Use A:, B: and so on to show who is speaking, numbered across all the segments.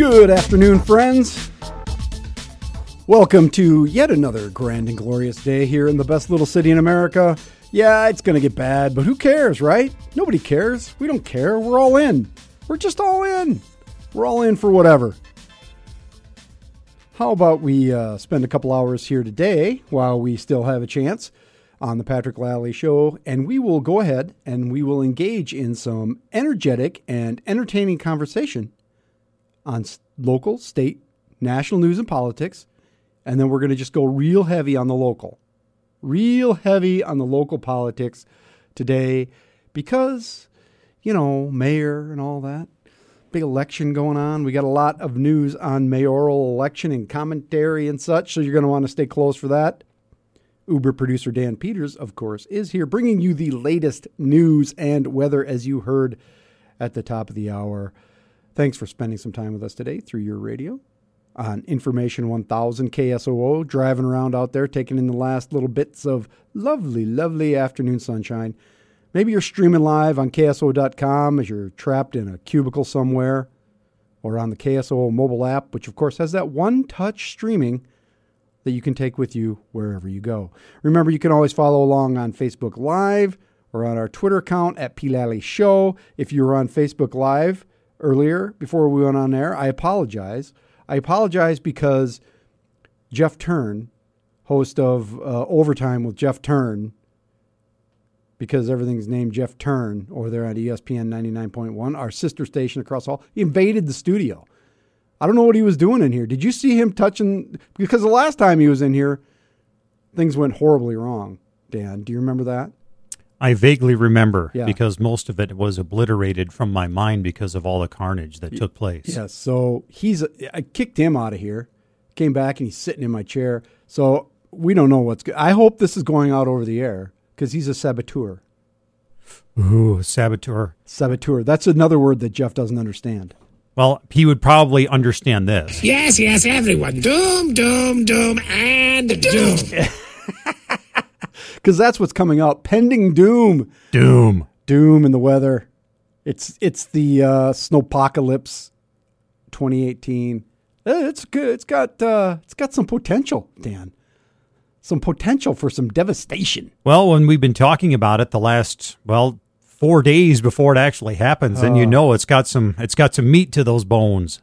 A: Good afternoon, friends. Welcome to yet another grand and glorious day here in the best little city in America. Yeah, it's going to get bad, but who cares, right? Nobody cares. We don't care. We're all in. We're just all in. We're all in for whatever. How about we uh, spend a couple hours here today while we still have a chance on the Patrick Lalley Show, and we will go ahead and we will engage in some energetic and entertaining conversation on local, state, national news and politics, and then we're going to just go real heavy on the local. Real heavy on the local politics today because, you know, mayor and all that. Big election going on. We got a lot of news on mayoral election and commentary and such, so you're going to want to stay close for that. Uber producer Dan Peters, of course, is here bringing you the latest news and weather as you heard at the top of the hour. Thanks for spending some time with us today through your radio on Information 1000 KSOO, driving around out there, taking in the last little bits of lovely, lovely afternoon sunshine. Maybe you're streaming live on KSO.com as you're trapped in a cubicle somewhere or on the KSO mobile app, which of course has that one touch streaming that you can take with you wherever you go. Remember, you can always follow along on Facebook Live or on our Twitter account at Pilali Show. If you're on Facebook Live earlier before we went on air, I apologize. I apologize because Jeff Thurn, host of uh, Overtime with Jeff Thurn, because everything's named Jeff Thurn over there at ESPN 99.1, our sister station across the hall, he invaded the studio. I don't know what he was doing in here. Did you see him touching? Because the last time he was in here, things went horribly wrong. Dan, do you remember that?
B: I vaguely remember
A: Yeah.
B: because most of it was obliterated from my mind because of all the carnage that took place.
A: Yes. So he's. I kicked him out of here. Came back and he's sitting in my chair. So we don't know what's. go- I hope this is going out over the air because he's a saboteur.
B: Ooh, saboteur.
A: Saboteur. That's another word that Jeff doesn't understand.
B: Well, he would probably understand this.
C: Yes, yes, everyone. Doom, doom, doom, and doom.
A: Because that's what's coming out. Pending doom.
B: Doom.
A: Doom in the weather. It's it's the uh, snowpocalypse 2018. Uh, It's good. It's got uh, it's got some potential, Dan. Some potential for some devastation.
B: Well, when we've been talking about it the last, well, four days before it actually happens, and you
A: Oh.
B: know it's got some it's got some meat to those bones.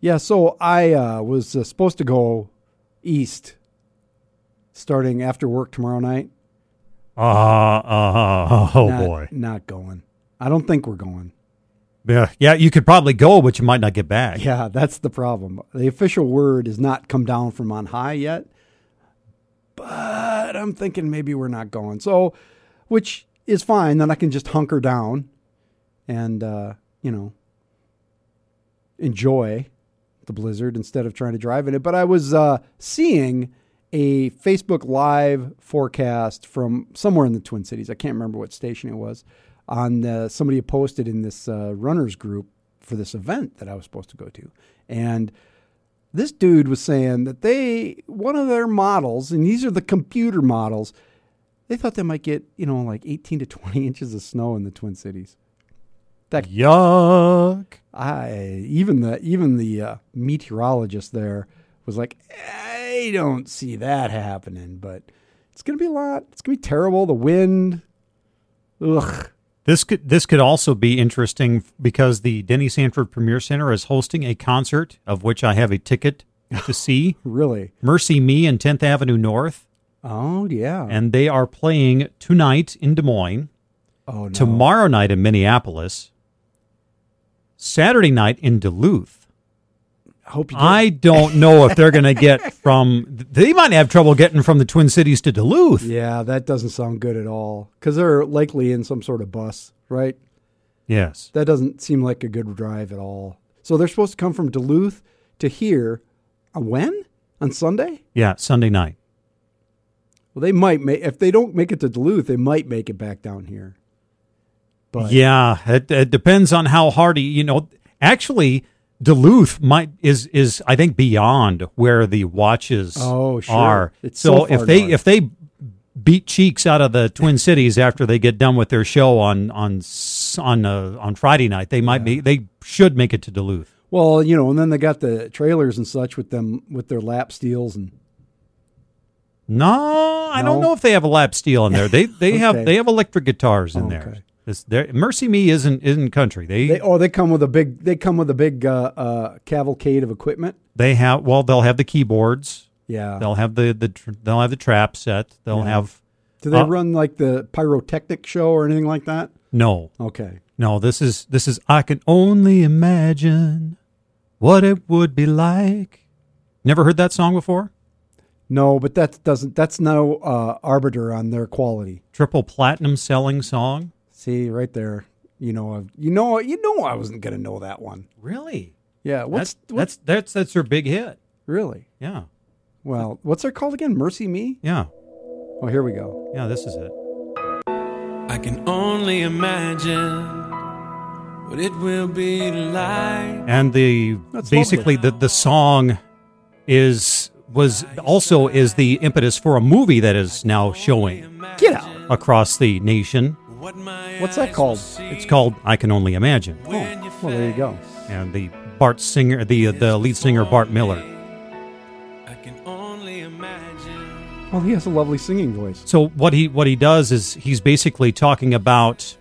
A: Yeah, so I uh, was uh, supposed to go east starting after work tomorrow night.
B: Uh, uh, oh
A: not,
B: boy.
A: Not going. I don't think we're going.
B: Yeah, yeah, you could probably go, but you might not get back.
A: Yeah, that's the problem. The official word has not come down from on high yet, but I'm thinking maybe we're not going. So, which is fine. Then I can just hunker down and, uh, you know, enjoy the blizzard instead of trying to drive in it. But I was uh, seeing a Facebook Live forecast from somewhere in the Twin Cities. I can't remember what station it was. On uh, somebody posted in this uh, runners group for this event that I was supposed to go to, and this dude was saying that they one of their models, and these are the computer models. They thought they might get you know like 18 to 20 inches of snow in the Twin Cities. That
B: Yuck.
A: I even the even the uh, meteorologist there was like, I don't see that happening, but it's gonna be a lot. It's gonna be terrible. The wind, ugh.
B: This could this could also be interesting because the Denny Sanford Premier Center is hosting a concert of which I have a ticket to see.
A: Really?
B: MercyMe in 10th Avenue North,
A: Oh yeah.
B: and they are playing tonight in Des Moines,
A: oh no.
B: tomorrow night in Minneapolis, Saturday night in Duluth.
A: I hope you. Get,
B: I don't know if they're going to get from. They might have trouble getting from the Twin Cities to Duluth.
A: yeah, that doesn't sound good at all because they're likely in some sort of bus, right?
B: Yes.
A: That doesn't seem like a good drive at all. So they're supposed to come from Duluth to here. Uh, when? On Sunday?
B: Yeah, Sunday night.
A: Well, they might make if they don't make it to Duluth, they might make it back down here. But
B: yeah, it, it depends on how hardy. You know, actually, Duluth might is is I think beyond where the watches
A: Oh, sure.
B: are.
A: It's
B: so,
A: so
B: if they
A: north.
B: if they beat cheeks out of the Twin Cities after they get done with their show on on on uh, on Friday night, they might be they should make it to Duluth.
A: Well, you know, and then they got the trailers and such with them with their lap steels and
B: No, I don't know if they have a lap steel in there. They they have they have electric guitars in
A: Okay.
B: there. This. MercyMe isn't isn't country. They
A: they oh they come with a big they come with a big uh, uh, cavalcade of equipment.
B: They have well they'll have the keyboards.
A: Yeah.
B: They'll have the the tr- they'll have the trap set. They'll
A: Yeah.
B: have
A: Do they
B: uh,
A: run like the pyrotechnic show or anything like that?
B: no
A: Okay.
B: no. This is this is I can only imagine what it would be like. Never heard that song before.
A: No, but that doesn't. That's no uh, arbiter on their quality.
B: Triple platinum selling song.
A: See, right there. You know, I've- you know, you know, I wasn't gonna know that one.
B: Really?
A: Yeah. What's
B: that's
A: what's
B: that's that's that's their big hit.
A: really?
B: Yeah.
A: Well, what's it called again? MercyMe.
B: Yeah.
A: Oh, here we go.
B: Yeah. This is it.
D: I can only imagine what it will be like.
B: and the
A: That's
B: basically the the song is was also is the impetus for a movie that is now showing
A: Get out.
B: across the nation.
A: What's that called?
B: It's called I Can Only Imagine,
D: you
A: Well, there you go.
B: and the Bart singer, the the lead singer Bart Millard.
D: I can only imagine.
A: Well, he has a lovely singing voice.
B: So what he what he does is he's basically talking about.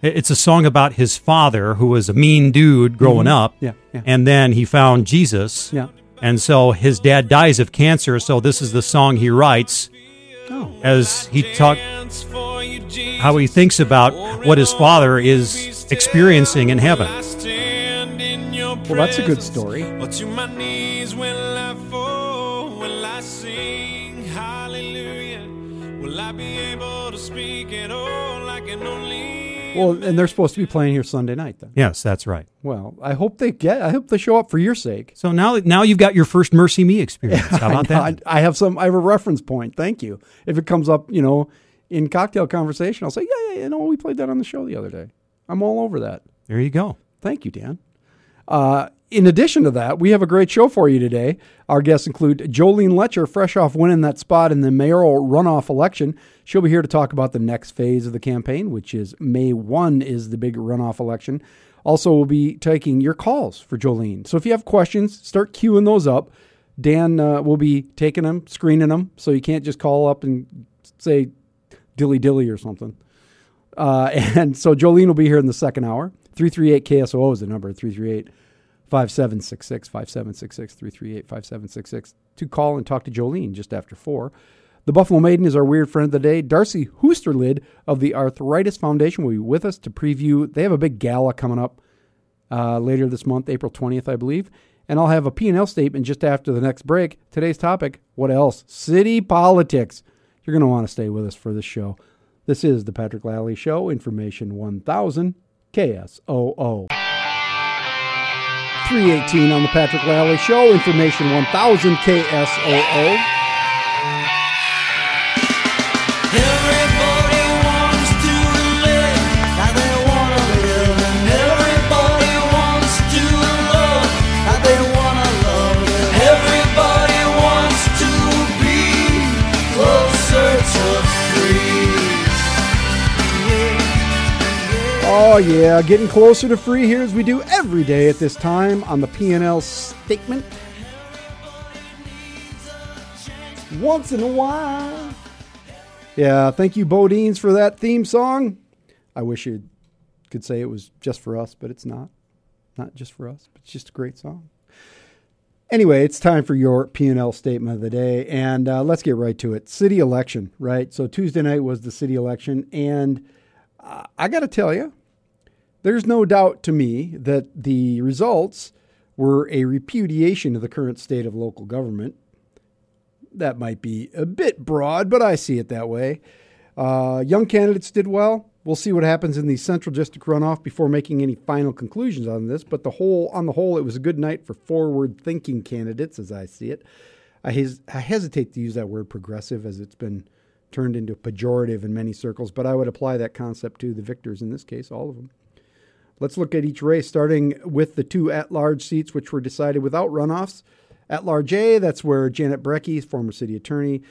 B: It's a song about his father, who was a mean dude growing up,
A: Mm-hmm. Yeah, yeah.
B: and then he found Jesus,
A: Yeah.
B: and so his dad dies of cancer. So this is the song he writes
A: Oh.
B: as he talk
D: Dance for you, Jesus.
B: how he thinks about what his father is experiencing in heaven.
D: I stand in your
A: Well, that's a good story.
D: Or to my knees will I fall? Will I sing hallelujah? Will I be able to speak at all? I can only.
A: Well, and they're supposed to be playing here Sunday night. Then.
B: Yes, that's right.
A: Well, I hope they get. I hope they show up for your sake.
B: So now now you've got your first MercyMe experience. How about
A: I,
B: that?
A: I have some. I have a reference point. Thank you. If it comes up, you know, in cocktail conversation, I'll say, yeah, yeah, you know, we played that on the show the other day. I'm all over that.
B: There you go.
A: Thank you, Dan. Uh, in addition to that, we have a great show for you today. Our guests include Jolene Loetscher, fresh off winning that spot in the mayoral runoff election. She'll be here to talk about the next phase of the campaign, which is May 1 is the big runoff election. Also, we'll be taking your calls for Jolene. So if you have questions, start queuing those up. Dan uh, will be taking them, screening them, so you can't just call up and say dilly dilly or something. Uh, and so Jolene will be here in the second hour. 338 KSOO is the number 338 5766 5766 338 5766 to call and talk to Jolene just after 4. The Buffalo Maiden is our weird friend of the day. Darcy Hoosterlid of the Arthritis Foundation will be with us to preview. They have a big gala coming up uh, later this month, April 20th, I believe. And I'll have a P&L statement just after the next break. Today's topic, what else? City politics. You're going to want to stay with us for this show. This is the Patrick Lalley Show, Information 1000 KSOO. 318 on the Patrick Lalley Show, Information 1000 KSOO. Oh yeah, getting closer to free here as we do every day at this time on the P&L statement. Once in a while. Yeah, thank you BoDeans for that theme song. I wish you could say it was just for us, but it's not. Not just for us, but it's just a great song. Anyway, it's time for your P&L statement of the day, and uh, let's get right to it. City election, right? So Tuesday night was the city election, and uh, I got to tell you, there's no doubt to me that the results were a repudiation of the current state of local government. That might be a bit broad, but I see it that way. Uh, young candidates did well. We'll see what happens in the central district runoff before making any final conclusions on this. But the whole, on the whole, it was a good night for forward-thinking candidates, as I see it. I, hes- I hesitate to use that word progressive, as it's been turned into pejorative in many circles, but I would apply that concept to the victors in this case, all of them. Let's look at each race, starting with the two at large seats, which were decided without runoffs. At large A, that's where Janet Brekke, former city attorney,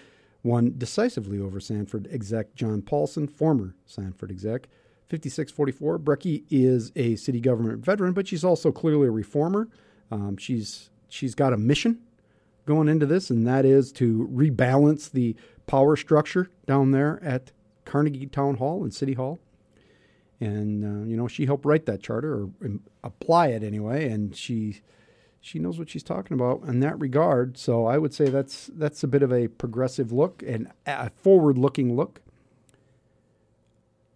A: won decisively over Sanford exec John Paulson, former Sanford exec. 5644. Brecky is a city government veteran, but she's also clearly a reformer. Um, she's she's got a mission going into this, and that is to rebalance the power structure down there at Carnegie Town Hall and City Hall. And uh, you know, she helped write that charter or um, apply it anyway, and she she knows what she's talking about in that regard. So I would say that's that's a bit of a progressive look and a forward-looking look.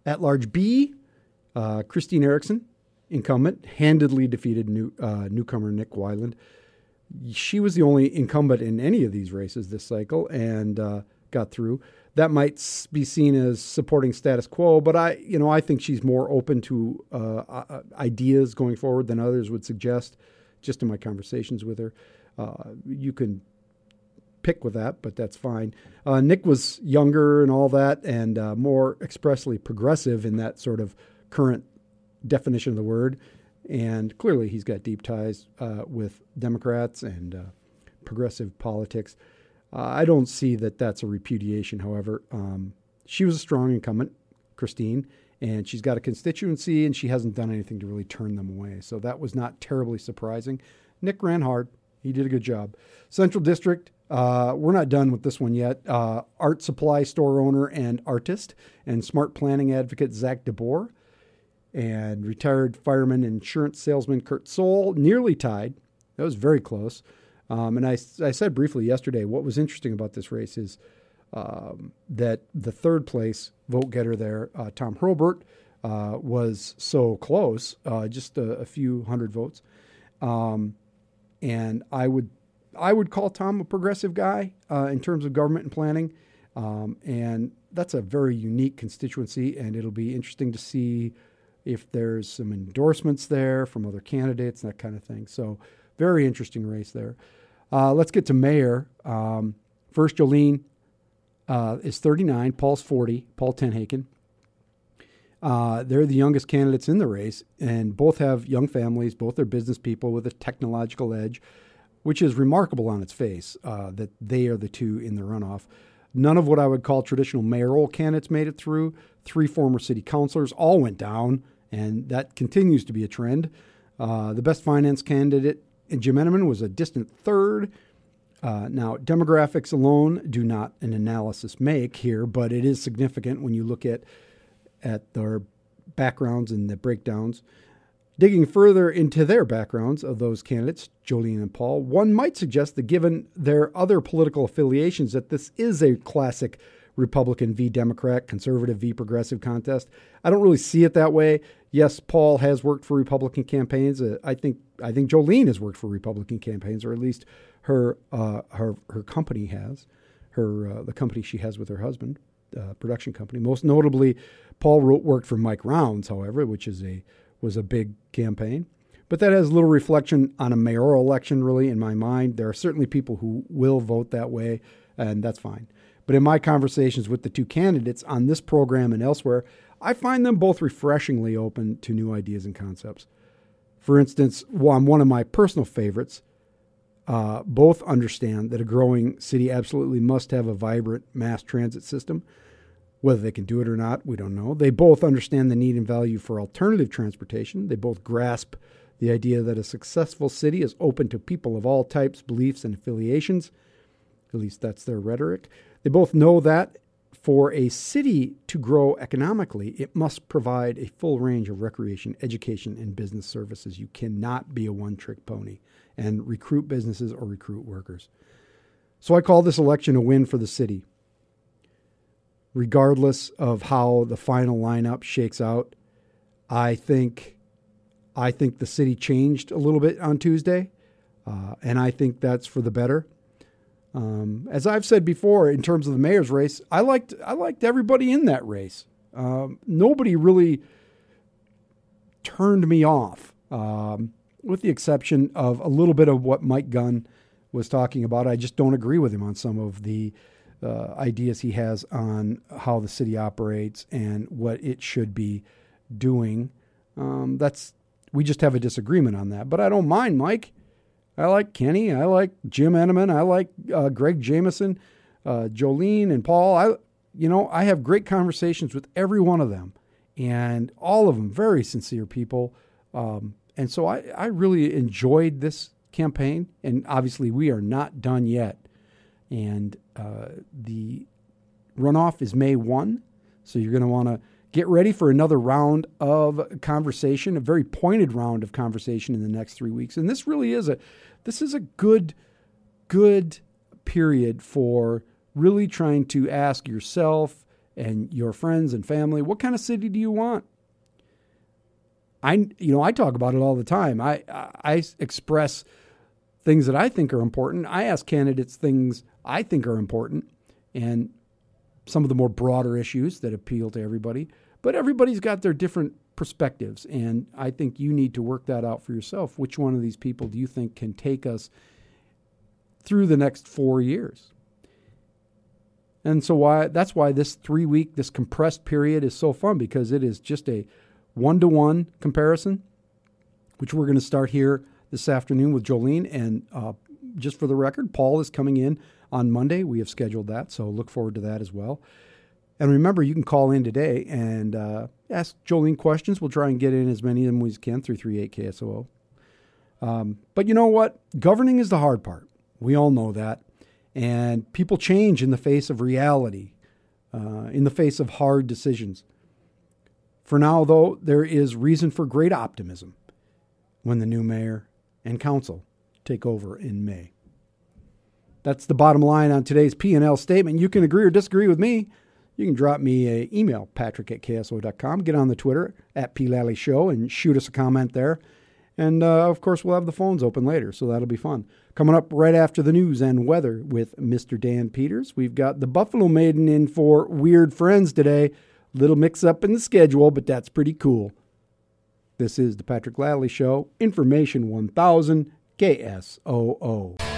A: At large B, uh, Christine Erickson, incumbent, handedly defeated new, uh, newcomer Nick Weiland. She was the only incumbent in any of these races this cycle and uh, got through. That might be seen as supporting status quo, but I, you know, I think she's more open to uh, uh, ideas going forward than others would suggest. Just in my conversations with her, uh, you can pick with that, but that's fine. Uh, Nick was younger and all that, and uh, more expressly progressive in that sort of current definition of the word. And clearly, he's got deep ties uh, with Democrats and uh, progressive politics. Uh, I don't see that that's a repudiation, however. Um, she was a strong incumbent, Christine, and she's got a constituency, and she hasn't done anything to really turn them away. So that was not terribly surprising. Nick ran hard. He did a good job. Central District, uh, we're not done with this one yet. Uh, art supply store owner and artist and smart planning advocate Zach DeBoer and retired fireman and insurance salesman Curt Soehl nearly tied. That was very close. Um, and I, I said briefly yesterday what was interesting about this race is um, that the third place vote getter there, uh, Tom Hurlbert, uh, was so close, uh, just a, a few hundred votes. Um, and I would I would call Tom a progressive guy uh, in terms of government and planning, um, and that's a very unique constituency. And it'll be interesting to see if there's some endorsements there from other candidates, and that kind of thing. So, very interesting race there. Uh, let's get to mayor. Um, first, Jolene uh, is 39, Paul's 40, Paul TenHaken. Uh, they're the youngest candidates in the race, and both have young families. Both are business people with a technological edge, which is remarkable on its face uh, that they are the two in the runoff. None of what I would call traditional mayoral candidates made it through. Three former city councilors all went down, and that continues to be a trend. Uh, the best finance candidate, Jim Entenman, was a distant third. Uh, now, demographics alone do not an analysis make here, but it is significant when you look at at their backgrounds and the breakdowns. Digging further into their backgrounds of those candidates, Jolene and Paul, one might suggest that given their other political affiliations, that this is a classic Republican v. Democrat, conservative v. progressive contest. I don't really see it that way. Yes, Paul has worked for Republican campaigns. Uh, I think I think Jolene has worked for Republican campaigns, or at least her uh, her her company has, her uh, the company she has with her husband, uh, production company. Most notably, Paul wrote, worked for Mike Rounds, however, which is a was a big campaign. But that has little reflection on a mayoral election, really, in my mind. There are certainly people who will vote that way, and that's fine. But in my conversations with the two candidates on this program and elsewhere, I find them both refreshingly open to new ideas and concepts. For instance, on one of my personal favorites, uh, both understand that a growing city absolutely must have a vibrant mass transit system. Whether they can do it or not, we don't know. They both understand the need and value for alternative transportation. They both grasp the idea that a successful city is open to people of all types, beliefs, and affiliations. At least that's their rhetoric. They both know that for a city to grow economically, it must provide a full range of recreation, education, and business services. You cannot be a one trick pony and recruit businesses or recruit workers. So I call this election a win for the city. Regardless of how the final lineup shakes out, I think I think the city changed a little bit on Tuesday, uh, and I think that's for the better. Um, as I've said before, in terms of the mayor's race, I liked I liked everybody in that race. Um, nobody really turned me off, um, with the exception of a little bit of what Mike Gunn was talking about. I just don't agree with him on some of the uh, ideas he has on how the city operates and what it should be doing. Um, that's we just have a disagreement on that. But I don't mind Mike. I like Kenny. I like Jim Entenman. I like uh, Greg Jamison, uh, Jolene, and Paul. I, you know, I have great conversations with every one of them, and all of them very sincere people. Um, and so I, I really enjoyed this campaign. And obviously, we are not done yet. And uh, the runoff is May 1. So you're going to want to get ready for another round of conversation, a very pointed round of conversation in the next three weeks. And this really is a this is a good good period for really trying to ask yourself and your friends and family what kind of city do you want? I you know i talk about it all the time. I i express things that i think are important. I ask candidates things i think are important and some of the more broader issues that appeal to everybody but everybody's got their different perspectives and i think you need to work that out for yourself which one of these people do you think can take us through the next four years. And so why that's why this three week, this compressed period is so fun because it is just a one to one comparison, which we're going to start here this afternoon with Jolene. And uh, just for the record, Paul is coming in on Monday. We have scheduled that, so look forward to that as well. And remember, you can call in today and uh, ask Jolene questions. We'll try and get in as many of them as we can through 38 KSOO. Um, but you know what? Governing is the hard part. We all know that. And people change in the face of reality, uh, in the face of hard decisions. For now, though, there is reason for great optimism when the new mayor and council take over in May. That's the bottom line on today's P&L statement. You can agree or disagree with me. You can drop me an email, patrick at kso.com. Get on the Twitter at P. Show and shoot us a comment there. And uh, of course, we'll have the phones open later, so that'll be fun. Coming up right after the news and weather with Mr. Dan Peters, we've got the Buffalo Maiden in for Weird Friends today. Little mix up in the schedule, but that's pretty cool. This is the Patrick Lalley Show, Information 1000 KSOO.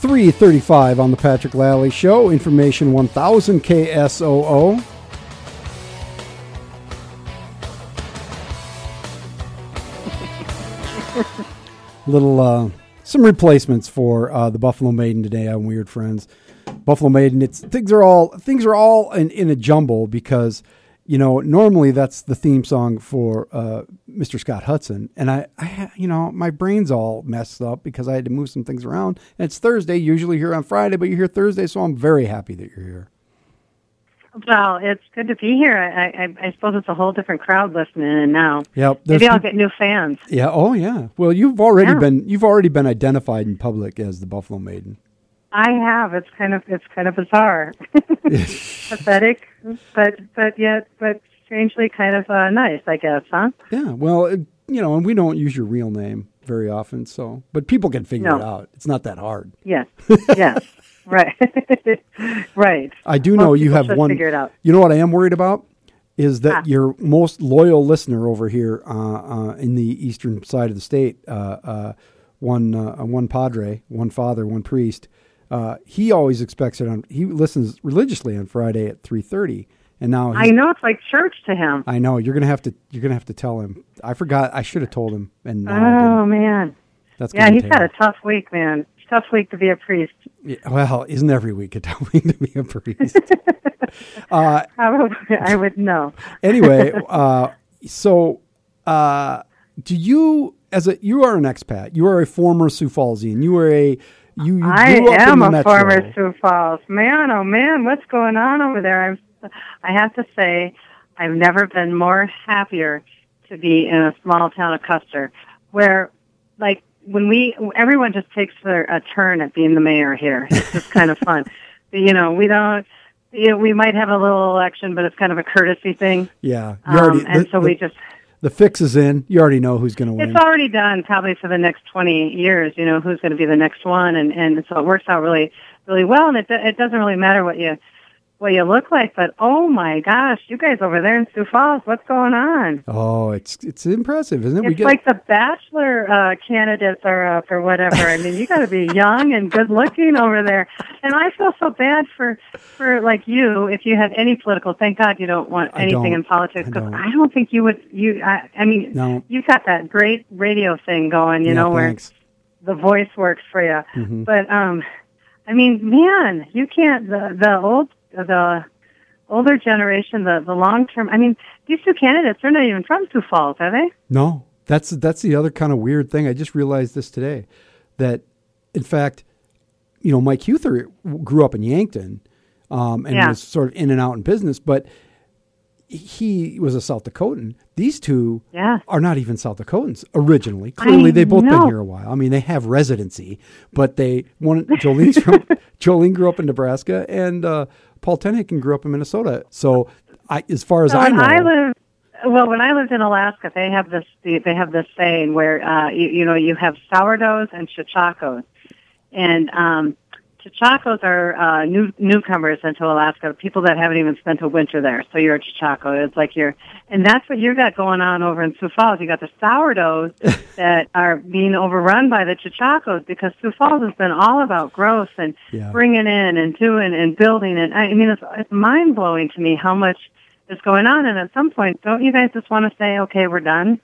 A: 335 on the Patrick Lalley Show, Information 1000 KSOO. little uh, some replacements for uh, the Buffalo Maiden today on Weird Friends. Buffalo Maiden, it's things are all things are all in, in a jumble because you know normally that's the theme song for uh, Mr. Scott Hudson, and I, I you know my brain's all messed up because I had to move some things around. And it's Thursday, usually here on Friday, but you're here Thursday, so I'm very happy that you're here.
E: Well, it's good to be here. I, I, I suppose it's a whole different crowd listening in now.
A: Yep.
E: Maybe I'll get new fans.
A: Yeah. Oh, yeah. Well, you've already
E: Yeah.
A: been you've already been identified in public as the Buffalo Maiden.
E: I have. It's kind of it's kind of bizarre, pathetic, but but yet but strangely kind of uh, nice, I guess, huh?
A: Yeah. Well, it, you know, and we don't use your real name very often, so but people can figure
E: No.
A: it out. It's not that hard.
E: Yes, yes, right, right.
A: I do know
E: Most
A: you have one.
E: figure it out.
A: You know what I am worried about is that
E: Ah.
A: your most loyal listener over here uh, uh, in the eastern side of the state, uh, uh, one uh, one padre, one father, one priest. Uh, he always expects it on. He listens religiously on Friday at three thirty, and now
E: I know it's like church to him.
A: I know you're gonna have to. You're gonna have to tell him. I forgot. I should have told him, and
E: Oh man,
A: That's
E: yeah, he's had a tough week, man. Tough week to be a priest.
A: Yeah, well, isn't every week a tough week to be a priest? uh,
E: Probably, I would know.
A: anyway, uh, so uh, do you, as a, you are an expat, you are a former Sioux Fallsian, you are a, you, you
E: I
A: grew up in
E: am a
A: metro.
E: former Sioux Falls. Man, oh man, what's going on over there? I'm, I have to say, I've never been more happier to be in a small town of Custer, where, like, when we, everyone just takes their, a turn at being the mayor here. It's just kind of fun. You know, we don't, you know, we might have a little election, but it's kind of a courtesy thing.
A: Yeah, already,
E: Um, and
A: the,
E: so
A: the,
E: we just,
A: the fix is in. You already know who's going to win.
E: it's already done probably for the next 20 years, you know, who's going to be the next one. And, and so it works out really, really well. And it, it doesn't really matter what you, what you look like, but oh my gosh, you guys over there in Sioux Falls, what's going on?
A: oh, it's it's impressive, isn't it?
E: It's like the bachelor uh, candidates are up or whatever. I mean, you got to be young and good looking over there. And I feel so bad for for like you if you have any political. Thank God you don't want anything
A: don't.
E: in politics because
A: don't.
E: I don't think you would. You, I, I mean,
A: No.
E: you got that great radio thing going. You
A: yeah,
E: know where the voice works for you.
A: Mhm.
E: But um, I mean, man, you can't. The the old the older generation, the the long term. I mean, these two candidates are not even from Sioux Falls, are they?
A: No, that's that's the other kind of weird thing. I just realized this today, that in fact, you know, Mike Huether grew up in Yankton, um, and
E: Yeah.
A: was sort of in and out in business, but he was a South Dakotan. These two
E: Yeah.
A: are not even South Dakotans originally. Clearly,
E: I
A: they've both been here a while. I mean, they have residency, but they one Jolene's from Jolene grew up in Nebraska, and uh, Paul TenHaken grew up in Minnesota. So, I, as far as
E: So
A: I know,
E: I lived, well, when I lived in Alaska, they have this they have this saying where uh, you, you know you have sourdoughs and cheechakos, and um, cheechakos are uh, new newcomers into Alaska, people that haven't even spent a winter there. So you're a cheechako. It's like you're, and that's what you've got going on over in Sioux Falls. You got the sourdoughs that are being overrun by the cheechakos because Sioux Falls has been all about growth and
A: Yeah.
E: bringing in and doing and building. And I mean, it's, it's mind blowing to me how much is going on. And at some point, don't you guys just want to say, okay, we're done?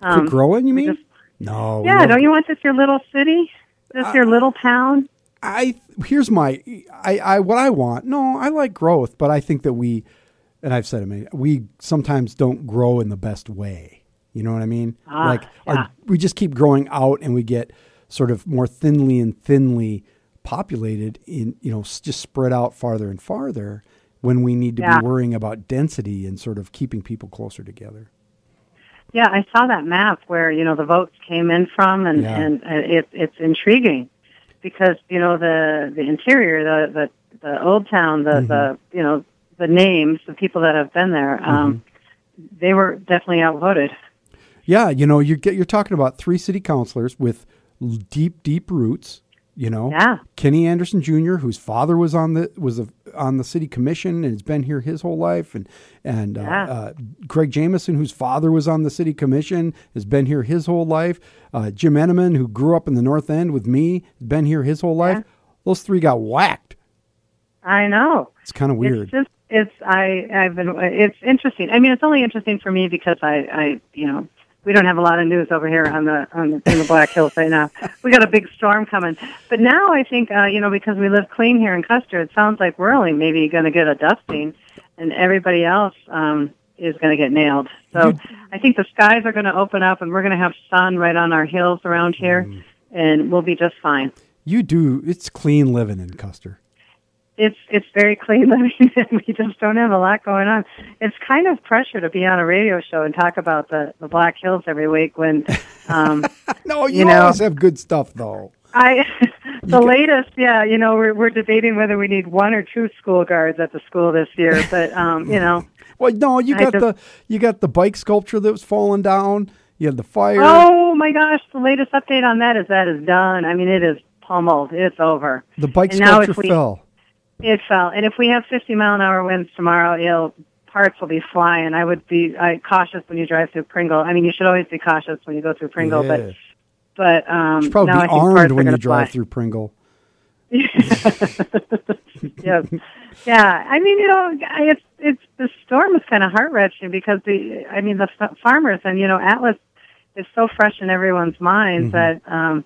A: quit growing. You mean?
E: just-
A: no.
E: yeah, don't you want this your little city? This your little town?
A: I here's my I, I what I want. No, I like growth, but I think that we and I've said it many we sometimes don't grow in the best way. You know what I mean?
E: Ah,
A: like
E: yeah.
A: our, we just keep growing out and we get sort of more thinly and thinly populated in you know just spread out farther and farther when we need to
E: Yeah.
A: be worrying about density and sort of keeping people closer together.
E: Yeah, I saw that map where you know the votes came in from, and
A: Yeah.
E: and it, it's intriguing because you know the the interior, the the the old town, the
A: Mm-hmm.
E: the you know the names, the people that have been there, um,
A: Mm-hmm.
E: they were definitely outvoted.
A: Yeah, you know, you get you're talking about three city councilors with deep, deep roots. You know,
E: Yeah.
A: Kenny Anderson Jr., whose father was on the was a, on the city commission and has been here his whole life, and and
E: Yeah.
A: uh, uh, Craig Jamison, whose father was on the city commission, has been here his whole life. Uh, Jim Entenman, who grew up in the North End with me, has been here his whole life. Those three got whacked.
E: I know.
A: It's kind of weird.
E: It's just it's I I've been it's interesting. I mean, it's only interesting for me because I I you know we don't have a lot of news over here on the on the, in the Black Hills right now. We got a big storm coming, but now I think uh, you know because we live clean here in Custer, it sounds like we're only maybe going to get a dusting, and everybody else um, is going to get nailed. So I think the skies are going to open up, and we're going to have sun right on our hills around here, and we'll be just fine.
A: you do. It's clean living in Custer.
E: It's it's very clean living and we just don't have a lot going on. It's kind of pressure to be on a radio show and talk about the, the Black Hills every week when um
A: No, you,
E: You know-
A: always have good stuff though.
E: I the latest, yeah, you know, we're we're debating whether we need one or two school guards at the school this year, but um, you know,
A: Well, no, you got
E: just-
A: the you got the bike sculpture that was falling down. You had the fire.
E: oh my gosh, the latest update on that is that is done. I mean, it is pummeled. It's over.
A: the bike
E: and
A: sculpture
E: we-
A: fell.
E: It fell, and if we have 50 mile an hour winds tomorrow, it'll parts will be flying. I would be I, cautious when you drive through Pringle. I mean, you should always be cautious when you go through Pringle,
A: Yeah.
E: but but um,
A: You should probably
E: now
A: be armed when you drive
E: fly.
A: through Pringle.
E: yes. Yeah, I mean, you know, I- it's it's the storm is kind of heart wrenching because the I mean the f- farmers and you know Atlas is so fresh in everyone's minds that um,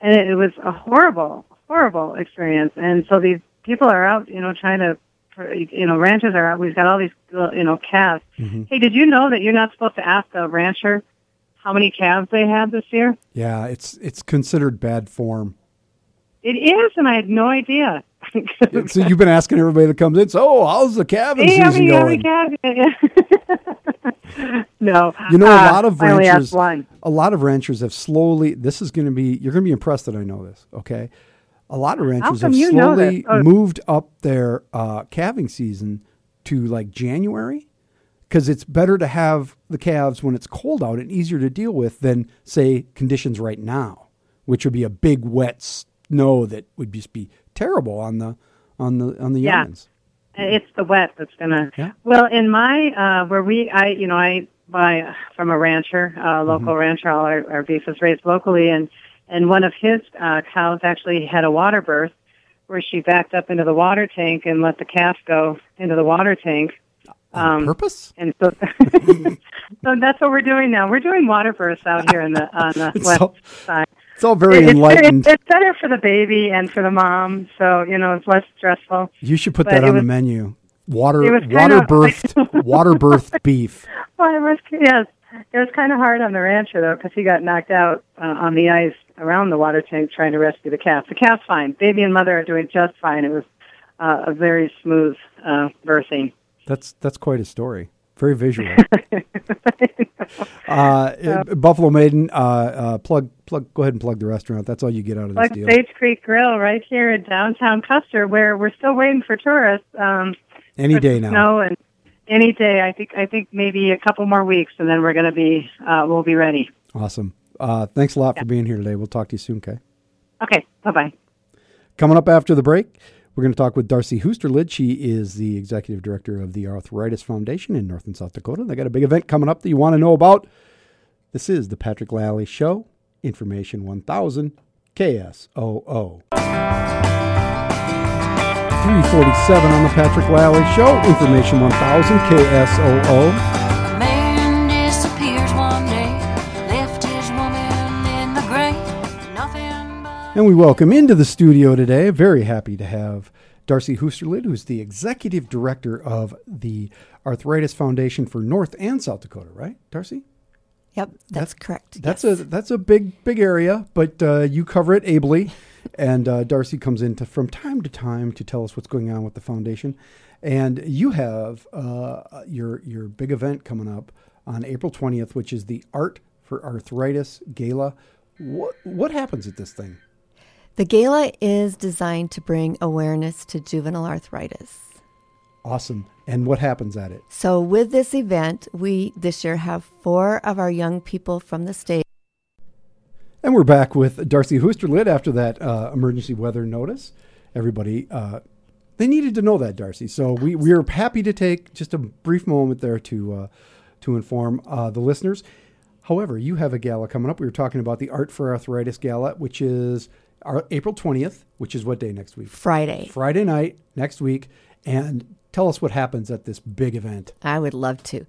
E: and it, it was a horrible horrible experience and so these people are out you know trying to you know ranchers are out we've got all these you know calves hey did you know that you're not supposed to ask a rancher how many calves they had this year
A: Yeah, it's it's considered bad form.
E: it is and I had no idea
A: so you've been asking everybody that comes in. So, oh, how's the calving
E: Hey,
A: season going?
E: no.
A: You know, a
E: Uh,
A: lot of ranchers. A lot of ranchers have slowly. This is going to be. You're going to be impressed that I know this. Okay, a lot of ranchers have
E: you know
A: slowly?
E: Oh.
A: moved up their uh, calving season to like January because it's better to have the calves when it's cold out and easier to deal with than say conditions right now, which would be a big wet snow that would just be terrible on the on the on the
E: Yeah.
A: youngins.
E: It's the wet that's gonna.
A: Yeah.
E: Well, in my uh, where we, I you know I buy from a rancher, uh, local
A: Mm-hmm.
E: rancher. All our, our beef is raised locally, and and one of his uh, cows actually had a water birth where she backed up into the water tank and let the calf go into the water tank.
A: On
E: Um,
A: purpose?
E: And so, so that's what we're doing now. We're doing water births out here in the on the
A: It's
E: west
A: so-
E: side.
A: It's all very
E: It's-
A: enlightened.
E: It's, better for the baby and for the mom, so you know it's less stressful.
A: You should put
E: but
A: that
E: it
A: on the menu. Water
E: it
A: water birthed water birthed beef.
E: Well, it was yes, it was kind of hard on the rancher though because he got knocked out uh, on the ice around the water tank trying to rescue the calf. The calf's fine. Baby and mother are doing just fine. It was uh, a very smooth uh, birthing.
A: That's that's quite a story. Very visual. uh, Buffalo Maiden, uh, uh, plug plug. Go ahead and plug the restaurant. That's all you get out of this
E: Like
A: deal.
E: Sage Creek Grill right here in downtown Custer, where we're still waiting for tourists. Um,
A: Any day now.
E: Snow and any day. I think I think maybe a couple more weeks, and then we're going to be uh, we'll be ready.
A: Awesome. Uh, thanks a lot for being here today. We'll talk to you soon, okay?
E: Okay. Bye bye.
A: Coming up after the break, we're going to talk with Darcy Hoosterlid. She is the executive director of the Arthritis Foundation in North and South Dakota. They got a big event coming up that you want to know about. This is the Patrick Lalley Show, Information 1000 KSOO. 347 on the Patrick Lalley Show, Information 1000 KSOO. And we welcome into the studio today, very happy to have Darcy Hoosterlid, who's the executive director of the Arthritis Foundation for North and South Dakota, right, Darcy?
F: Yep, that's, correct.
A: That's
F: yes.
A: a that's a big big area, but uh, you cover it ably, and uh, Darcy comes in to, from time to time to tell us what's going on with the foundation, and you have uh, your your big event coming up on April twentieth, which is the Art for Arthritis Gala. What what happens at this thing?
F: The gala is designed to bring awareness to juvenile arthritis.
A: Awesome. And what happens at it?
F: So, with this event, we this year have four of our young people from the state.
A: And we're back with Darcy Hoosterlid after that uh, emergency weather notice. Everybody, uh, they needed to know that, Darcy. So we, we are happy to take just a brief moment there to uh, to inform uh, the listeners. However, you have a gala coming up. We were talking about the Art for Arthritis Gala, which is our April 20th, which is what day next week?
F: Friday.
A: Friday night next week. And tell us what happens at this big event.
F: I would love to.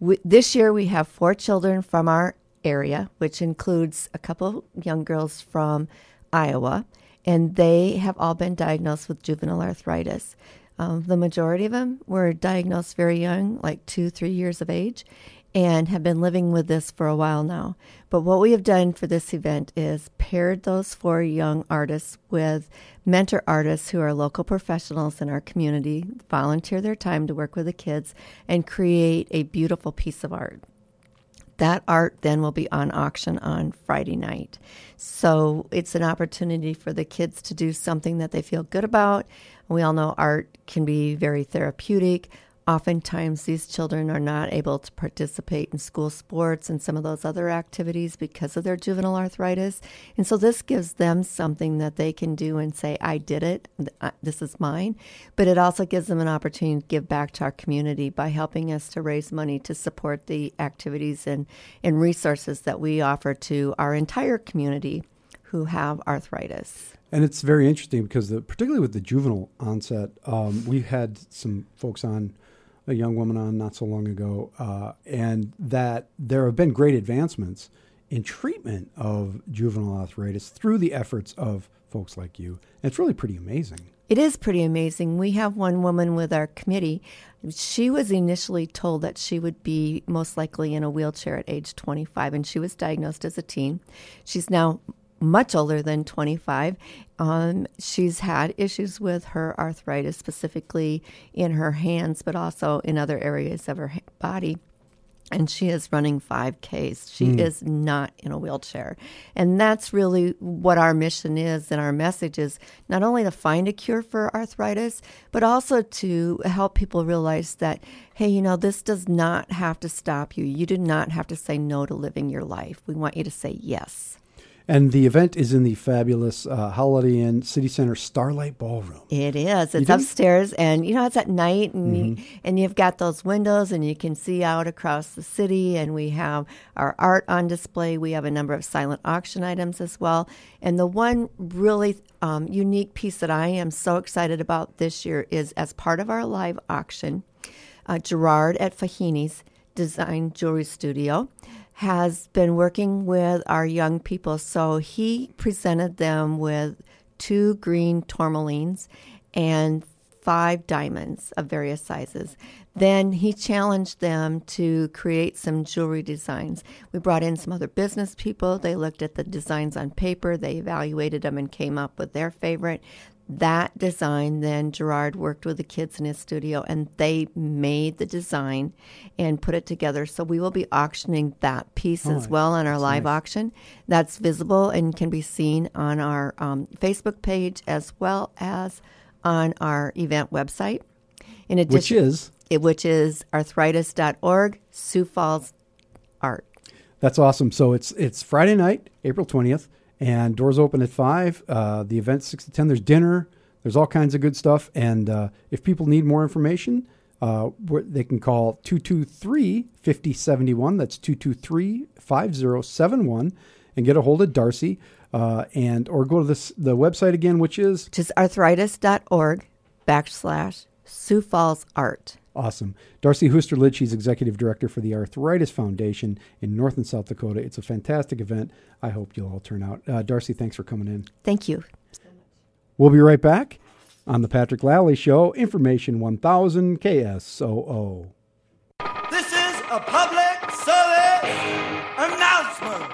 F: We, this year, we have four children from our area, which includes a couple young girls from Iowa, and they have all been diagnosed with juvenile arthritis. Um, the majority of them were diagnosed very young, like two, three years of age, and have been living with this for a while now. But what we have done for this event is paired those four young artists with mentor artists who are local professionals in our community, volunteer their time to work with the kids, and create a beautiful piece of art. That art then will be on auction on Friday night. So it's an opportunity for the kids to do something that they feel good about. We all know art can be very therapeutic. Oftentimes, these children are not able to participate in school sports and some of those other activities because of their juvenile arthritis. And so, this gives them something that they can do and say, I did it, this is mine. But it also gives them an opportunity to give back to our community by helping us to raise money to support the activities and, and resources that we offer to our entire community who have arthritis.
A: And it's very interesting because, the, particularly with the juvenile onset, um, we had some folks on, a young woman on not so long ago, uh, and that there have been great advancements in treatment of juvenile arthritis through the efforts of folks like you. And it's really pretty amazing.
F: It is pretty amazing. We have one woman with our committee. She was initially told that she would be most likely in a wheelchair at age 25, and she was diagnosed as a teen. She's now much older than 25. Um, she's had issues with her arthritis, specifically in her hands, but also in other areas of her body. And she is running 5Ks. She is not in a wheelchair. And that's really what our mission is and our message is not only to find a cure for arthritis, but also to help people realize that, hey, you know, this does not have to stop you. You do not have to say no to living your life. We want you to say yes.
A: And the event is in the fabulous uh, Holiday Inn City Center Starlight Ballroom.
F: It is. It's upstairs, and you know it's at night, and you, and you've got those windows, and you can see out across the city. And we have our art on display. We have a number of silent auction items as well. And the one really um, unique piece that I am so excited about this year is as part of our live auction, uh, Gerard at Fahini's Design Jewelry Studio has been working with our young people. So he presented them with two green tourmalines and five diamonds of various sizes. Then he challenged them to create some jewelry designs. We brought in some other business people. They looked at the designs on paper, they evaluated them, and came up with their favorite. That design, then Gerard worked with the kids in his studio and they made the design and put it together. So we will be auctioning that piece as well on our live auction. That's visible and can be seen on our um, Facebook page as well as on our event website. In addition,
A: Which is
F: it- which is arthritis.org, Sioux Falls Art.
A: That's awesome. So it's it's Friday night, April twentieth, and doors open at five. Uh, the event's six to ten. There's dinner. There's all kinds of good stuff. And uh, if people need more information, uh, they can call 223-5071. That's 223-5071 and get a hold of Darcy. Uh, and or go to this the website again, which is
F: Which is arthritis.org backslash Sioux Falls Art.
A: Awesome. Darcy Hoosterlid, she's executive director for the Arthritis Foundation in North and South Dakota. It's a fantastic event. I hope you'll all turn out. Uh, Darcy, thanks for coming in.
F: Thank you.
A: We'll be right back on the Patrick Lalley Show, Information 1000 KSOO.
D: This is a public service announcement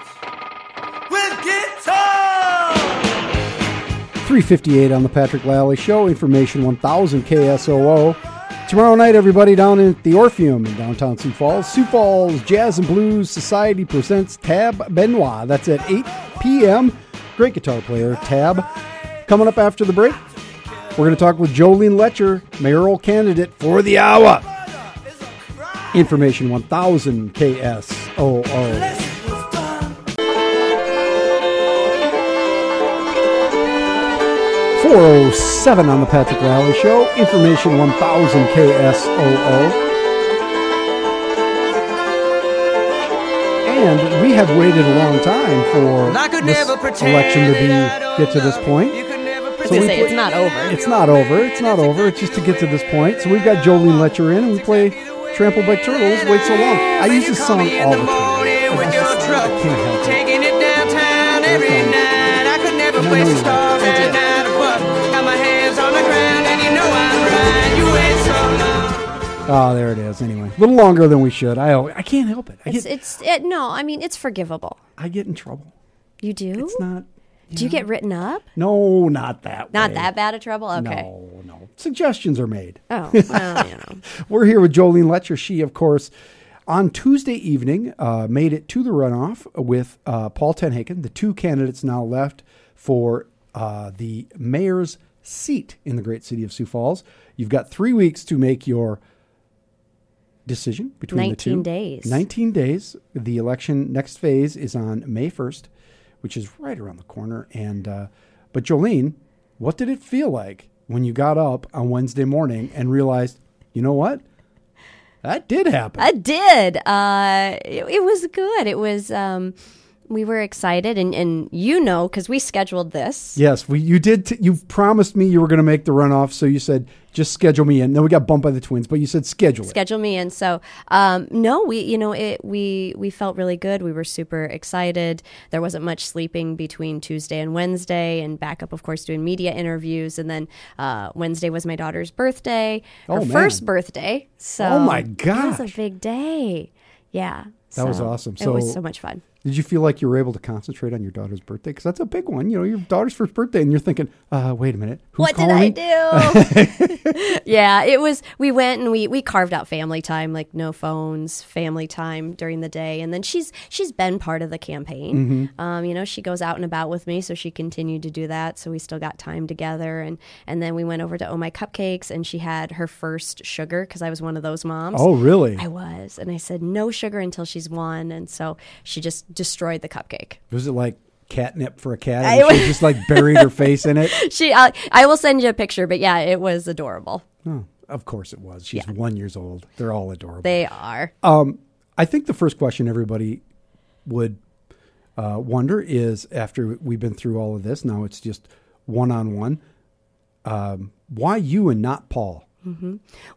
D: with guitar.
A: 358 on the Patrick Lalley Show, Information 1000 KSOO. Tomorrow night, everybody down at the Orpheum in downtown Sioux Falls. Sioux Falls Jazz and Blues Society presents Tab Benoit. That's at 8 p.m. Great guitar player, Tab. Coming up after the break, we're going to talk with Jolene Loetscher, mayoral candidate for the hour. Information 1000 KSOO. 407 on the Patrick Lalley Show. Information 1000 KSOO. And we have waited a long time for this election to be
D: that I don't
A: get to this point.
D: You could never
A: So we
G: say,
A: play-
G: it's not over.
A: It's not over. It's not over. It's just to get to this point. So we've got Jolene Loetscher in, and we play "Trampled by Turtles." Wait so long. I use this song all the time. I just- I can't help it.
D: taking it downtown every night. I could never
A: And I
D: face
A: Oh, there it is. Anyway, a little longer than we should. I I can't help it. I
G: It's,
A: get
G: it's it, no, I mean it's forgivable.
A: I get in trouble.
G: You do?
A: It's not.
G: do you get written up?
A: No, not that.
G: Not
A: way.
G: that bad of trouble. Okay.
A: No, no. Suggestions are made.
G: Oh, well, you know.
A: We're here with Jolene Loetscher. She, of course, on Tuesday evening, uh, made it to the runoff with uh, Paul TenHaken, the two candidates now left for uh, the mayor's seat in the great city of Sioux Falls. You've got three weeks to make your decision between the two.
G: 19 days.
A: 19 days. The election next phase is on May 1st, which is right around the corner. And uh, but Jolene, what did it feel like when you got up on Wednesday morning and realized, you know what? That did happen.
G: I did. Uh, it, it was good. It was. Um, we were excited, and, and you know, because we scheduled this.
A: yes, we you did. T- you promised me you were going to make the runoff, so you said just schedule me in. Then we got bumped by the Twins, but you said schedule it.
G: schedule me in. So um, no, we you know it we we felt really good. We were super excited. There wasn't much sleeping between Tuesday and Wednesday, and back up, of course, doing media interviews. And then uh, Wednesday was my daughter's birthday, her
A: Oh,
G: first birthday. So
A: Oh, my god
G: it was a big day. Yeah,
A: That was
G: so
A: awesome.
G: it was
A: So-
G: so much fun.
A: Did you feel like you were able to concentrate on your daughter's birthday? Because that's a big one. You know, your daughter's first birthday, and you're thinking, uh, wait a minute, who's
G: what did I
A: me?
G: do? yeah, it was. We went and we we carved out family time, like no phones, family time during the day. And then she's she's been part of the campaign.
A: Mm-hmm.
G: Um, you know, she goes out and about with me, so she continued to do that. So we still got time together. And and then we went over to Oh My Cupcakes, and she had her first sugar because I was one of those moms.
A: Oh, really?
G: I was, and I said no sugar until she's one, and so she just destroyed the cupcake.
A: Was it like catnip for a cat?
G: I
A: And she just like buried her face in it.
G: She, I, I will send you a picture, but yeah, it was adorable.
A: Oh, of course it was. She's one years old. They're all adorable.
G: They are.
A: Um, I think the first question everybody would uh, wonder is after we've been through all of this, now it's just one on one. Why you and not Paul?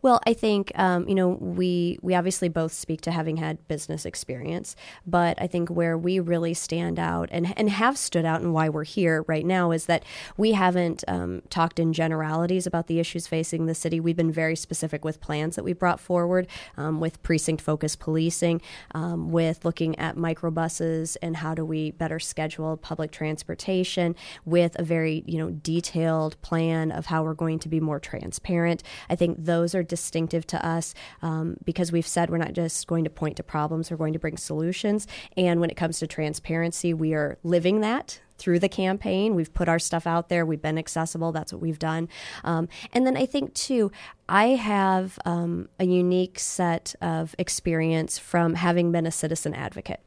G: Well, I think um, you know we we obviously both speak to having had business experience, but I think where we really stand out and and have stood out and why we're here right now is that we haven't um, talked in generalities about the issues facing the city. We've been very specific with plans that we brought forward, um, with precinct focused policing, um, with looking at microbuses and how do we better schedule public transportation, with a very you know detailed plan of how we're going to be more transparent. I think those are distinctive to us um, because we've said we're not just going to point to problems, we're going to bring solutions. And when it comes to transparency, we are living that through the campaign. We've put our stuff out there, we've been accessible, that's what we've done. Um, and then I think, too, I have um, a unique set of experience from having been a citizen advocate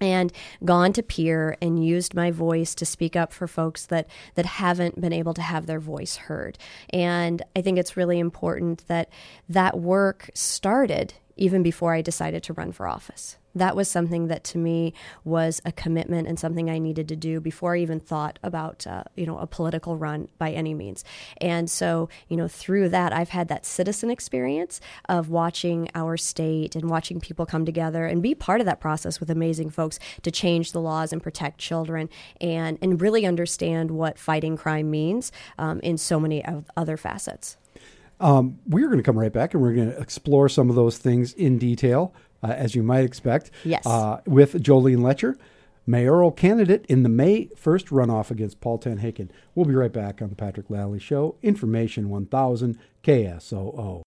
G: and gone to Pierre and used my voice to speak up for folks that that haven't been able to have their voice heard. And i think it's really important that that work started even before i decided to run for office that was something that to me was a commitment and something I needed to do before I even thought about uh, you know a political run by any means. And so you know through that I've had that citizen experience of watching our state and watching people come together and be part of that process with amazing folks to change the laws and protect children and and really understand what fighting crime means um, in so many other facets.
A: Um, we're going to come right back and we're going to explore some of those things in detail, uh, as you might expect.
G: Yes.
A: Uh, with Jolene Loetscher, mayoral candidate in the May 1st runoff against Paul TenHaken. We'll be right back on the Patrick Lalley Show. Information 1000 KSOO.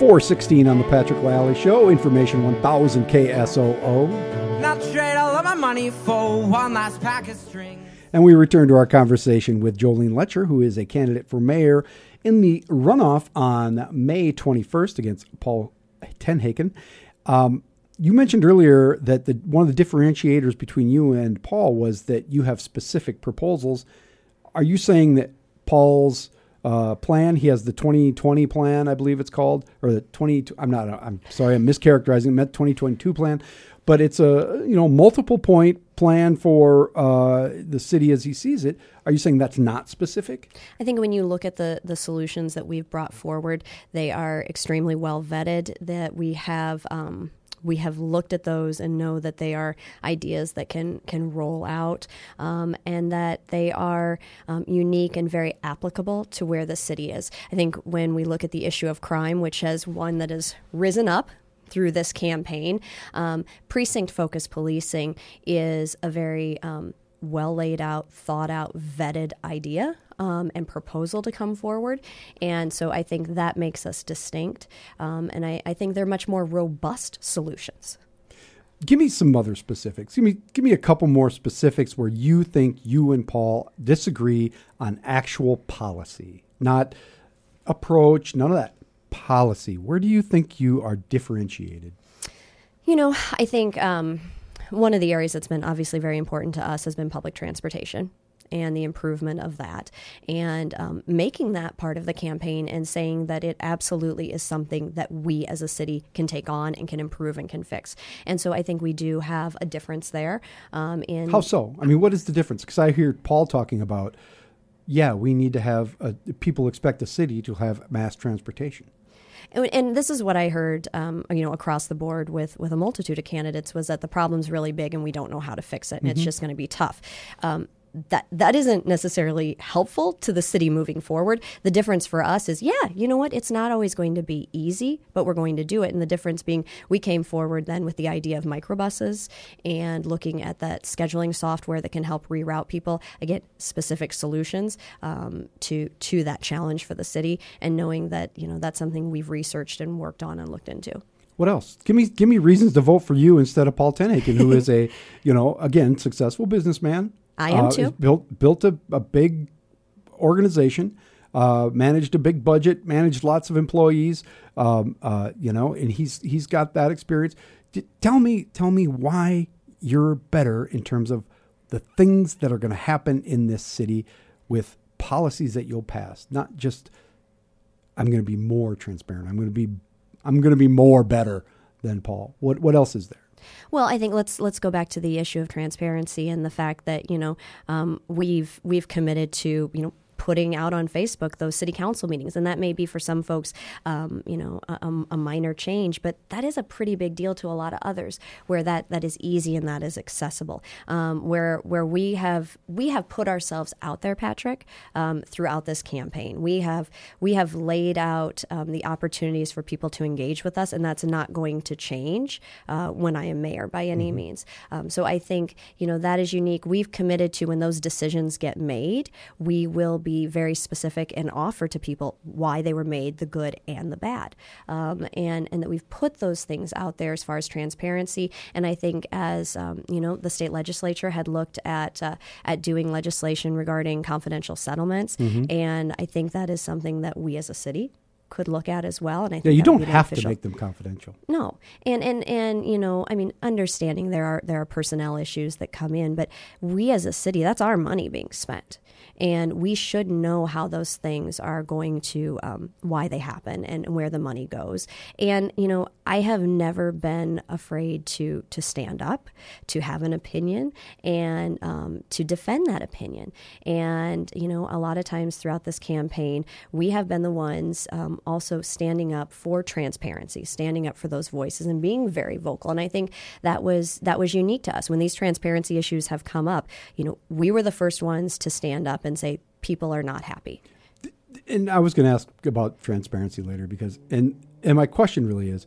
A: Four sixteen on the Patrick Lalley Show. Information one thousand KSOO.
H: Not trade all of my money for one last pack of string.
A: And we return to our conversation with Jolene Loetscher, who is a candidate for mayor in the runoff on May 21st against Paul TenHaken. Um, you mentioned earlier that the, one of the differentiators between you and Paul was that you have specific proposals. Are you saying that Paul's uh, plan, he has the 2020 plan, I believe it's called, or the 20, I'm not, I'm sorry, I'm mischaracterizing, it meant 2022 plan, but it's a, you know, multiple point plan for uh, the city as he sees it. Are you saying that's not specific?
G: I think when you look at the the solutions that we've brought forward, they are extremely well vetted. That we have. Um, we have looked at those and know that they are ideas that can can roll out, um, and that they are um, unique and very applicable to where the city is. I think when we look at the issue of crime, which has one that has risen up through this campaign. Um, precinct focused policing is a very um, well laid out, thought out, vetted idea. Um, and proposal to come forward. And so I think that makes us distinct. Um, and I, I think they're much more robust solutions.
A: Give me some other specifics. Give me give me a couple more specifics where you think you and Paul disagree on actual policy, not approach, none of that. Policy. Where do you think you are differentiated?
G: You know, I think um, one of the areas that's been obviously very important to us has been public transportation and the improvement of that, and um, making that part of the campaign and saying that it absolutely is something that we as a city can take on and can improve and can fix. And so I think we do have a difference there. Um, in
A: How so? I mean, what is the difference? Because I hear Paul talking about, yeah, we need to have uh people expect the city to have mass transportation.
G: And, and this is what I heard, um, you know, across the board with with a multitude of candidates was that the problem's really big and we don't know how to fix it, and it's just going to be tough. Um, that that isn't necessarily helpful to the city moving forward. The difference for us is, yeah, you know what? It's not always going to be easy, but we're going to do it. And the difference being, we came forward then with the idea of microbuses and looking at that scheduling software that can help reroute people. Again, specific solutions um, to to that challenge for the city, and knowing that you know that's something we've researched and worked on and looked into.
A: What else? Give me give me reasons to vote for you instead of Paul TenHaken, who is a you know again successful businessman.
G: I am
A: Uh,
G: too.
A: Built built a, a big organization, uh, managed a big budget, managed lots of employees. Um, uh, you know, and he's he's got that experience. D- tell me tell me why you're better in terms of the things that are going to happen in this city with policies that you'll pass, not just I'm going to be more transparent. I'm going to be I'm going to be more better than Paul. What what else is there?
G: Well, I think let's let's go back to the issue of transparency and the fact that you know um, we've we've committed to you know putting out on Facebook those city council meetings, and that may be for some folks, um, you know, a, a- minor change, but that is a pretty big deal to a lot of others, where that that is easy and that is accessible. Um, where where we have we have put ourselves out there, Patrick, um, throughout this campaign. We have we have laid out um, the opportunities for people to engage with us, and that's not going to change uh, when I am mayor by any means. Um, so I think you know that is unique. We've committed to when those decisions get made, we will be very specific and offer to people why they were made, the good and the bad, um, and and that we've put those things out there as far as transparency. And I think as um, you know, the state legislature had looked at uh, at doing legislation regarding confidential settlements, and I think that is something that we as a city could look at as well. And I think
A: Yeah, you don't have to make them confidential.
G: No, and and and you know, I mean, understanding there are there are personnel issues that come in, but we as a city, that's our money being spent, and we should know how those things are going to um, why they happen and where the money goes. And you know, I have never been afraid to to stand up, to have an opinion, and um, to defend that opinion. And you know, a lot of times throughout this campaign, we have been the ones um, also standing up for transparency, standing up for those voices, and being very vocal. And I think that was that was unique to us when these transparency issues have come up. You know, we were the first ones to stand up and say people are not happy.
A: And I was going to ask about transparency later because and and my question really is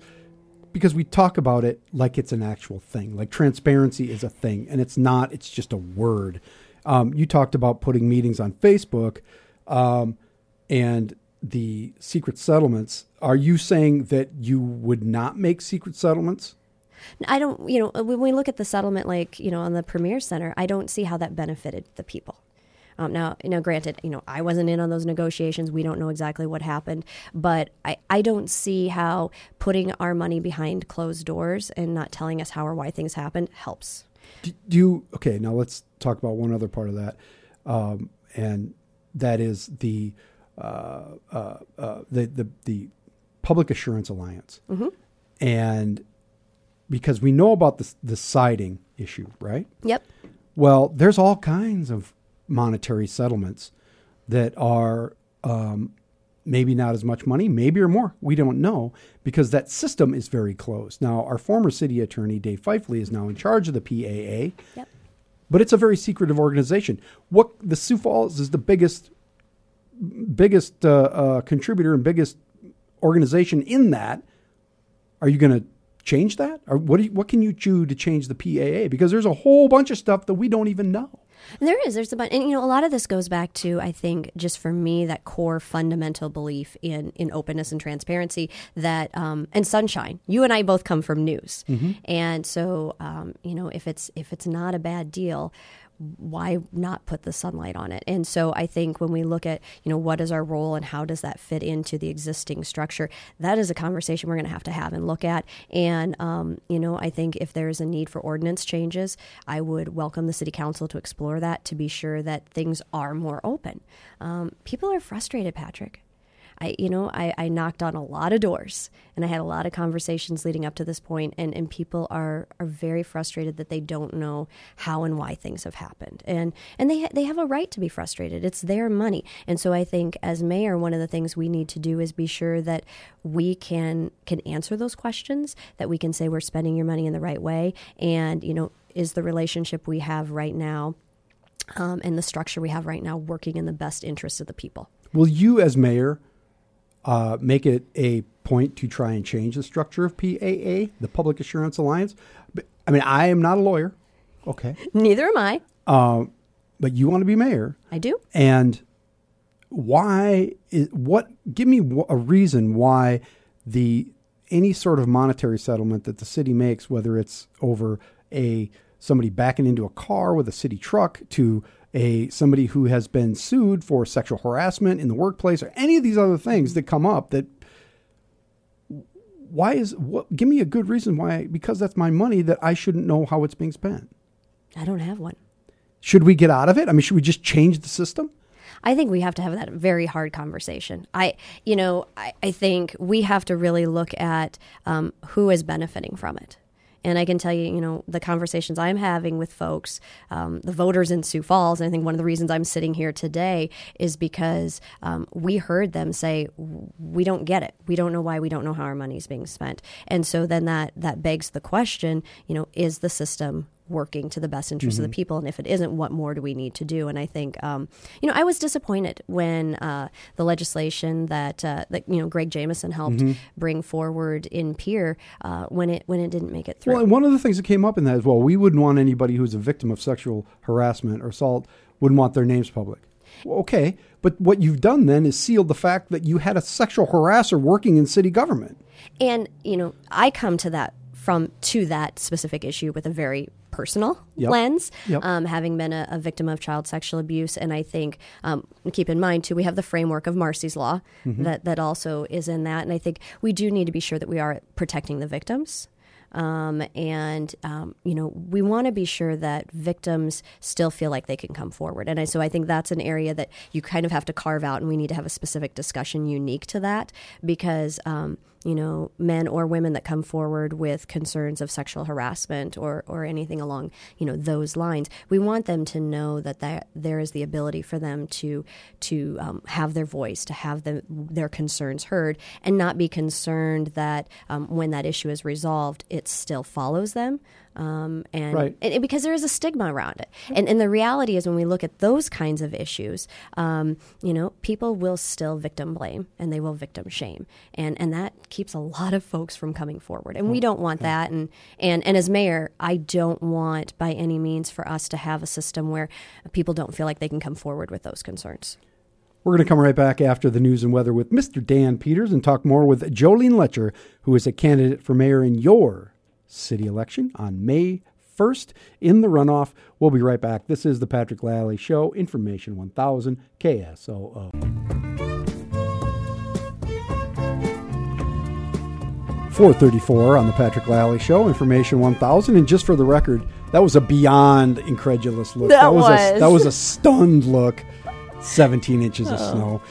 A: because we talk about it like it's an actual thing, like transparency is a thing, and it's not. It's just a word. Um, you talked about putting meetings on Facebook, um, and the secret settlements. Are you saying that you would not make secret settlements?
G: I don't, you know, when we look at the settlement, like you know, on the Premier Center, I don't see how that benefited the people. Um, now, know, granted, you know, I wasn't in on those negotiations. We don't know exactly what happened, but I, I don't see how putting our money behind closed doors and not telling us how or why things happened helps.
A: Do do you okay? Now let's talk about one other part of that, um, and that is the uh, uh, uh, the, the the Public Assurance Alliance, and because we know about the the siding issue, right?
G: Yep.
A: Well, there's all kinds of monetary settlements that are um, maybe not as much money, maybe or more. We don't know because that system is very closed. Now, our former city attorney, Dave Pfeifle, is now in charge of the PAA,
G: Yep.
A: but it's a very secretive organization. What the Sioux Falls is the biggest, biggest uh, uh, contributor and biggest organization in that. Are you going to change that, or what? Do you, what can you do to change the PAA? Because there's a whole bunch of stuff that we don't even know.
G: There is. There's a bunch, and you know, a lot of this goes back to I think just for me that core fundamental belief in in openness and transparency that um, and sunshine. You and I both come from news, and so um, you know if it's if it's not a bad deal. Why not put the sunlight on it? And so I think when we look at, you know, what is our role and how does that fit into the existing structure, that is a conversation we're going to have to have and look at. And, um, you know, I think if there is a need for ordinance changes, I would welcome the city council to explore that to be sure that things are more open. Um, people are frustrated, Patrick. I, you know, I, I knocked on a lot of doors and I had a lot of conversations leading up to this point, and, and people are, are very frustrated that they don't know how and why things have happened, and and they they have a right to be frustrated. It's their money, and so I think as mayor, one of the things we need to do is be sure that we can can answer those questions, that we can say we're spending your money in the right way, and you know, is the relationship we have right now um, and the structure we have right now working in the best interest of the people.
A: Will you, as mayor, uh, make it a point to try and change the structure of PAA, the Public Assurance Alliance? But, I mean, I am not a lawyer, okay,
G: Neither am I.
A: uh, but you want to be mayor,
G: I do.
A: and why is what? Give me a reason why the any sort of monetary settlement that the city makes, whether it's over a somebody backing into a car with a city truck to a somebody who has been sued for sexual harassment in the workplace or any of these other things that come up that why is what give me a good reason why because that's my money that I shouldn't know how it's being spent.
G: I don't have one.
A: Should we get out of it? I mean, should we just change the system?
G: I think we have to have that very hard conversation. I, you know, I, I think we have to really look at um, who is benefiting from it. And I can tell you, you know, the conversations I'm having with folks, um, the voters in Sioux Falls, and I think one of the reasons I'm sitting here today is because um, we heard them say, we don't get it. We don't know why. We don't know how our money is being spent. And so then that, that begs the question, you know, is the system working to the best interest of the people. And if it isn't, what more do we need to do? And I think, um, you know, I was disappointed when uh, the legislation that uh, that you know Greg Jamison helped bring forward in Pierre uh, when it when it didn't make it through.
A: Well, and one of the things that came up in that as well, we wouldn't want anybody who's a victim of sexual harassment or assault wouldn't want their names public. Well, okay, but what you've done then is sealed the fact that you had a sexual harasser working in city government.
G: And you know, I come to that from to that specific issue with a very personal
A: Yep.
G: lens,
A: Yep.
G: um, having been a, a victim of child sexual abuse. And I think um, keep in mind too, we have the framework of Marsy's law that that also is in that. And I think we do need to be sure that we are protecting the victims. Um, and um, you know we want to be sure that victims still feel like they can come forward and I, so i think that's an area that you kind of have to carve out and we need to have a specific discussion unique to that because um, you know men or women that come forward with concerns of sexual harassment or, or anything along you know those lines. We want them to know that there, there is the ability for them to to um, have their voice to have them, their concerns heard and not be concerned that um, when that issue is resolved it still follows them um, and,
A: Right.
G: and, because there is a stigma around it. And, and the reality is when we look at those kinds of issues um, you know people will still victim blame and they will victim shame. And and that keeps a lot of folks from coming forward. And we don't want that. And and and as mayor i don't want by any means for us to have a system where people don't feel like they can come forward with those concerns.
A: We're going to come right back after the news and weather with Mr. Dan Peters and talk more with Jolene Loetscher, who is a candidate for mayor in your city election on May 1st in the runoff. We'll be right back. This is the Patrick Lalley Show, Information 1000 KSOO. 434 on the Patrick Lalley Show, Information 1000. And just for the record, that was a beyond incredulous look.
G: That
A: was. A,
G: was.
A: that was a stunned look. 17 inches of oh. snow.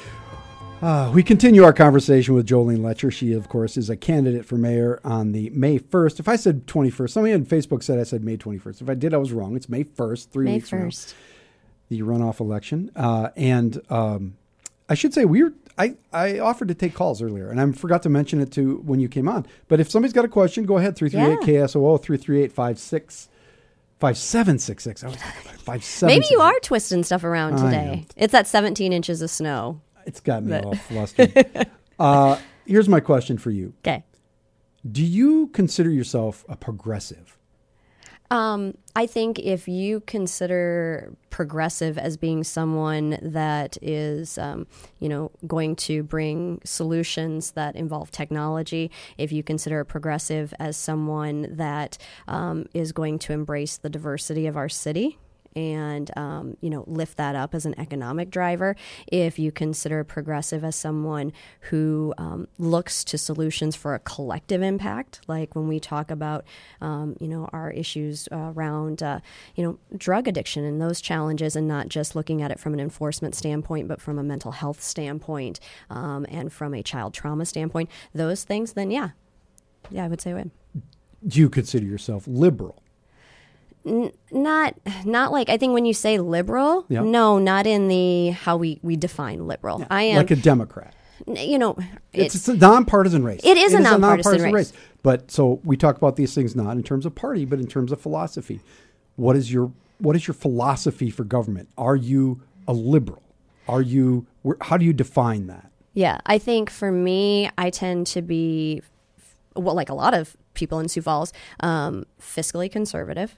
A: Uh, we continue our conversation with Jolene Loetscher. She, of course, is a candidate for mayor on the May 1st. If I said 21st, somebody on Facebook said I said May 21st. If I did, I was wrong. It's May 1st, three
G: may
A: weeks from now
G: 1st
A: the runoff election. Uh, and um, I should say we were. I, I offered to take calls earlier, and I forgot to mention it to when you came on. But if somebody's got a question, go ahead. 338 KSOO 338 56 5766. I was five seven.
G: maybe you are twisting stuff around today it's that 17 inches of snow
A: It's got me
G: But-
A: all flustered. uh, here's my question for you:
G: okay
A: Do you consider yourself a progressive?
G: Um, I think if you consider progressive as being someone that is, um, you know, going to bring solutions that involve technology, if you consider a progressive as someone that um, is going to embrace the diversity of our city, and um, you know lift that up as an economic driver. If you consider progressive as someone who um, looks to solutions for a collective impact, like when we talk about um, you know our issues around uh, you know drug addiction and those challenges, and not just looking at it from an enforcement standpoint, but from a mental health standpoint um, and from a child trauma standpoint, those things, then yeah, yeah, I would say would.
A: Do you consider yourself liberal?
G: Not not like I think when you say liberal,
A: Yeah.
G: no, not in the how we we define liberal. I am
A: like a Democrat.
G: you know
A: It's,
G: it's,
A: a nonpartisan race.
G: It is a nonpartisan race.
A: But so we talk about these things not in terms of party, but in terms of philosophy. What is your what is your philosophy for government? Are you a liberal? Are you how do you define that?
G: Yeah, I think for me, I tend to be, well, like a lot of people in Sioux Falls, um, fiscally conservative.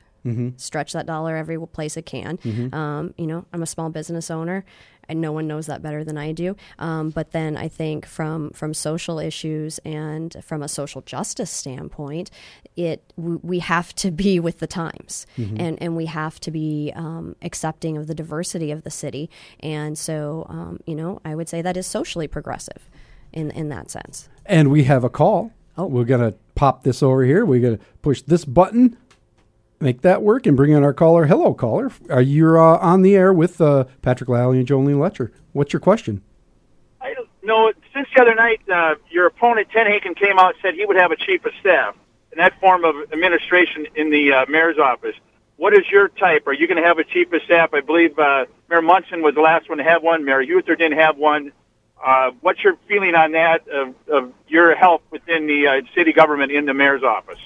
G: Stretch that dollar every place it can. Um, you know, I'm a small business owner, and no one knows that better than I do. Um, but then I think from from social issues and from a social justice standpoint, it we, we have to be with the times, and and we have to be um, accepting of the diversity of the city. And so, um, you know, I would say that is socially progressive, in in that sense.
A: And we have a call.
G: Oh.
A: We're going to pop this over here. We're going to push this button, make that work, and bring in our caller. Hello, caller. Are you uh, on the air with uh, Patrick Lalley and Jolene Loetscher? What's your question?
I: I don't know. Since the other night, uh, your opponent, TenHaken, came out and said he would have a chief of staff in that form of administration in the uh, mayor's office. What is your type? Are you going to have a chief of staff? I believe uh, Mayor Munson was the last one to have one. Mayor Huether didn't have one. Uh, what's your feeling on that of, of your help within the city government in the mayor's office?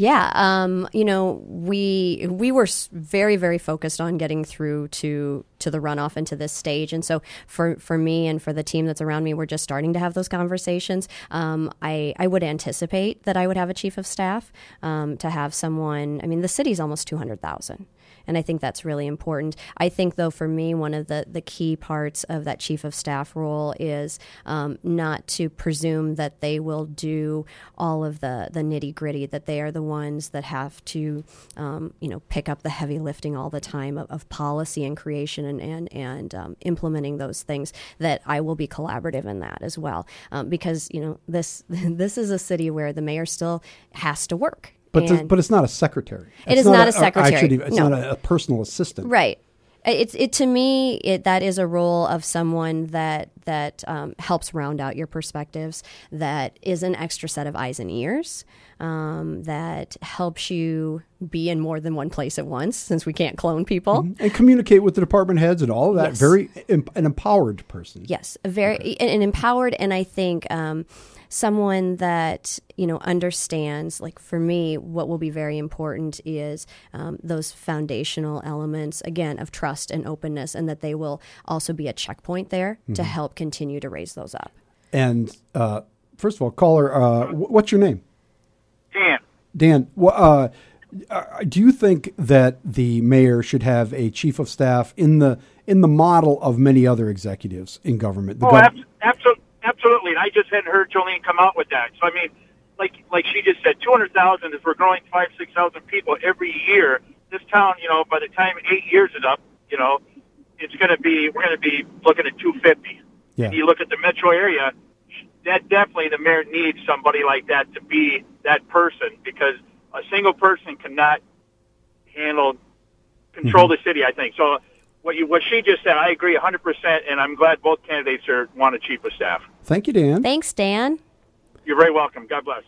G: Yeah, um, you know, we we were very very focused on getting through to to the runoff and to this stage, and so for for me and for the team that's around me, we're just starting to have those conversations. Um, I I would anticipate that I would have a chief of staff um, to have someone. I mean, the city's almost two hundred thousand. And I think that's really important. I think, though, for me, one of the, the key parts of that chief of staff role is um, not to presume that they will do all of the, the nitty gritty, that they are the ones that have to, um, you know, pick up the heavy lifting all the time of, of policy and creation and, and, and um, implementing those things, that I will be collaborative in that as well. Um, because, you know, this, this is a city where the mayor still has to work.
A: But, but it's not a secretary.
G: It
A: It's
G: is not a secretary.
A: should even- it's
G: No.
A: not a, a personal assistant.
G: Right. It's it to me. It that is a role of someone that that um, helps round out your perspectives. That is an extra set of eyes and ears. Um, that helps you be in more than one place at once, since we can't clone people.
A: And communicate with the department heads and all of that.
G: Yes.
A: Very em- an empowered person.
G: Yes, a very and, and empowered, and I think um, someone that you know understands. Like for me, what will be very important is um, those foundational elements again of trust and openness, and that they will also be a checkpoint there to help continue to raise those up.
A: And uh, first of all, caller, uh, what's your name?
I: Dan,
A: Dan, wh- uh, uh, do you think that the mayor should have a chief of staff in the in the model of many other executives in government? The
I: Oh,
A: gov-
I: abs- absolutely, absolutely. And I just hadn't heard Jolene come out with that. So I mean, like like she just said, two hundred thousand. If we're growing five six thousand people every year, this town, you know, by the time eight years is up, you know, it's going to be we're going to be looking at two fifty.
A: Yeah.
I: You look at the metro area. That definitely the mayor needs somebody like that to be that person because a single person cannot handle control
A: Mm-hmm.
I: the city. I think so. What you what she just said, I agree 100, percent and I'm glad both candidates are want a chief of staff.
A: Thank you, Dan.
G: Thanks, Dan.
I: You're very welcome. God bless.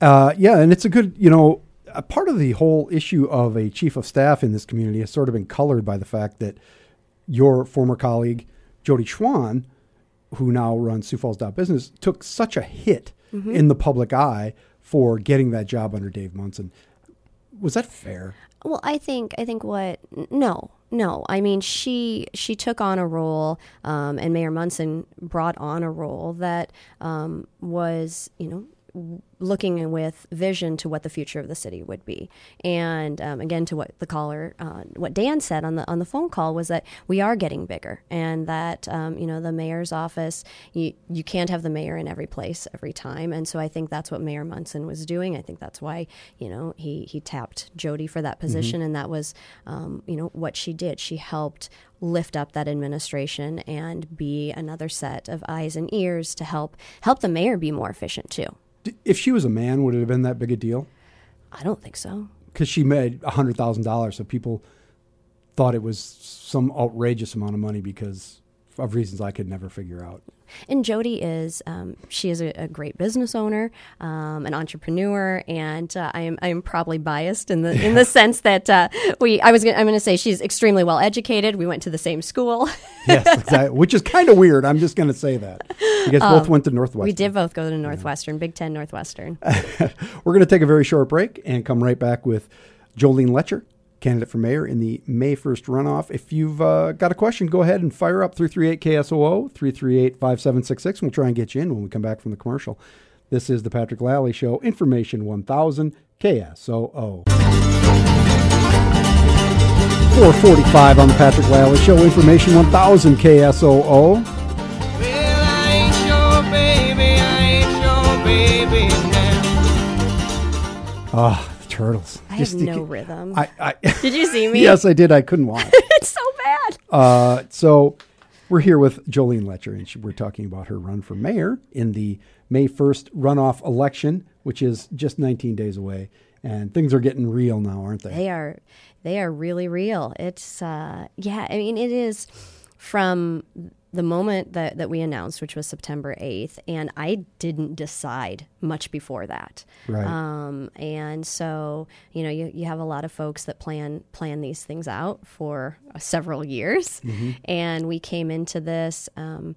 A: Uh, yeah, and it's a good, you know, a part of the whole issue of a chief of staff in this community has sort of been colored by the fact that your former colleague, Jodi Schwan, who now runs Sioux Falls Dot Business, took such a hit in the public eye for getting that job under Dave Munson. Was that fair?
G: Well, I think I think what no no. I mean she she took on a role um, and Mayor Munson brought on a role that um, was you know looking with vision to what the future of the city would be. And um, again to what the caller uh, what Dan said on the on the phone call was that we are getting bigger and that um, you know the mayor's office you you can't have the mayor in every place every time. And so I think that's what Mayor Munson was doing. I think that's why you know he he tapped Jodi for that position. And that was um, you know what she did. She helped lift up that administration and be another set of eyes and ears to help help the mayor be more efficient too
A: If she was a man, would it have been that big a deal?
G: I don't think so
A: Because she made hundred thousand dollars, so people thought it was some outrageous amount of money because of reasons I could never figure out.
G: And Jodi is um, she is a, a great business owner, um, an entrepreneur, and uh, I am I am probably biased in the in the sense that uh, we I was gonna, I'm going to say she's extremely well educated. We went to the same school.
A: Yes, exactly. Which is kind of weird. I'm just going to say that. You guys both went to Northwestern.
G: Um, we did both go to Northwestern, Big Ten Northwestern.
A: We're going to take a very short break and come right back with Jolene Loetscher candidate for mayor in the May 1st runoff. If you've uh, got a question, go ahead and fire up 338 KSOO, 338 5766. We'll try and get you in when we come back from the commercial. This is the Patrick Lalley Show, Information 1000 KSOO. 445 on the Patrick Lalley Show, Information 1000 KSOO.
H: Well, I ain't your baby, I ain't your baby now.
A: Ah, turtles.
G: I
A: Just
G: have no rhythm.
A: I, I,
G: Did you see me?
A: yes, I did. I couldn't watch.
G: it's so bad.
A: Uh, so we're here with Jolene Loetscher, and she, we're talking about her run for mayor in the May 1st runoff election, which is just 19 days away. And things are getting real now, aren't they?
G: They are they are really real. It's uh yeah, I mean it is from the moment that, that we announced, which was September 8th, and I didn't decide much before that.
A: Right.
G: Um, and so, you know, you, you have a lot of folks that plan plan these things out for uh, several years. And we came into this um,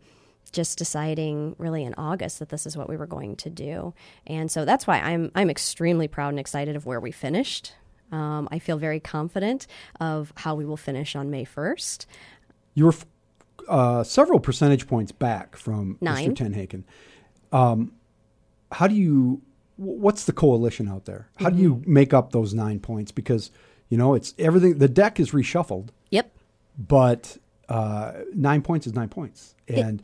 G: just deciding really in August that this is what we were going to do. And so that's why I'm I'm extremely proud and excited of where we finished. Um, I feel very confident of how we will finish on May 1st.
A: You were f- uh, several percentage points back from
G: Nine.
A: Mr. TenHaken. Um, how do you? What's the coalition out there? How do you
G: Mm-hmm.
A: make up those nine points? Because you know it's everything. The deck is reshuffled,
G: Yep.
A: but uh, nine points is nine points. And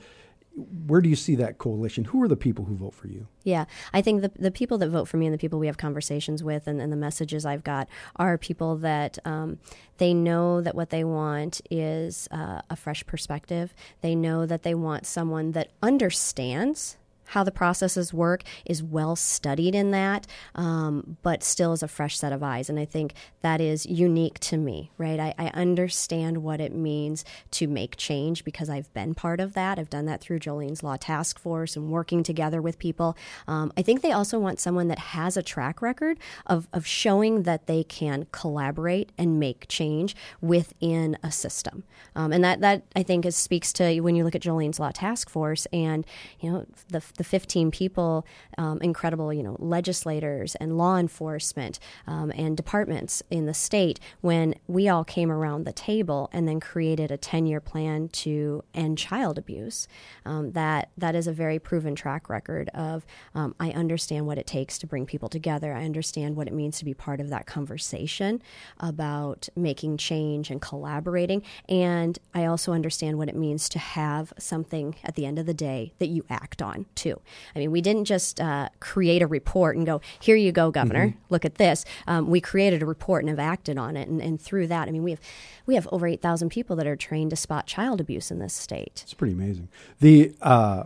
A: where do you see that coalition? Who are the people who vote for you?
G: Yeah, I think the the people that vote for me and the people we have conversations with and, and the messages I've got are people that um, they know that what they want is uh, a fresh perspective. They know that they want someone that understands how the processes work, is well studied in that, um, but still is a fresh set of eyes. And I think that is unique to me, right? I, I understand what it means to make change because I've been part of that. I've done that through Jolene's Law Task Force and working together with people. Um, I think they also want someone that has a track record of, of showing that they can collaborate and make change within a system. Um, and that, that I think is, speaks to when you look at Jolene's Law Task Force and, you know, the, the 15 people, um, incredible, you know, legislators and law enforcement um, and departments in the state, when we all came around the table and then created a 10 year plan to end child abuse, um, that, that is a very proven track record of um, I understand what it takes to bring people together. I understand what it means to be part of that conversation about making change and collaborating. And I also understand what it means to have something at the end of the day that you act on, too. I mean, we didn't just uh, create a report and go, here you go, Governor, look at this. Um, we created a report and have acted on it. And, and through that, I mean, we have, we have over 8,000 people that are trained to spot child abuse in this state.
A: It's pretty amazing. The uh,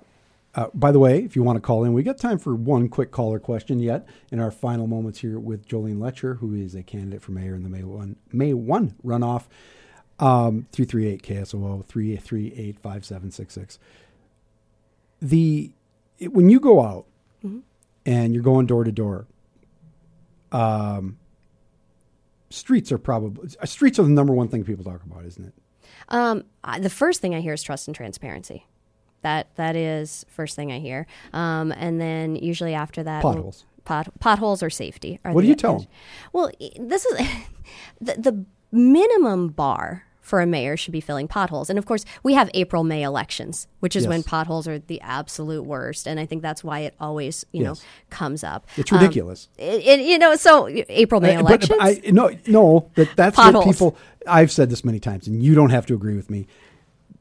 A: uh, by the way, if you want to call in, we got time for one quick caller question yet in our final moments here with Jolene Loetscher, who is a candidate for mayor in the May one May one runoff. Um, three three eight KSOO three three eight five seven six six. The it- when you go out and you're going door to door, um, streets are probably streets are the number one thing people talk about, isn't it?
G: Um, I- the first thing I hear is trust and transparency. That that is first thing I hear, um, and then usually after that,
A: Potholes.
G: pot, potholes or safety. Are
A: What do you tell them?
G: Well, this is the, the minimum bar for a mayor should be filling potholes, and of course we have April May elections, which is when potholes are the absolute worst, and I think that's why it always you know comes up.
A: It's
G: Um,
A: ridiculous.
G: it, it- you know, so April May
A: Uh,
G: elections.
A: but I, no, no, that that's what people. I've said this many times, and you don't have to agree with me.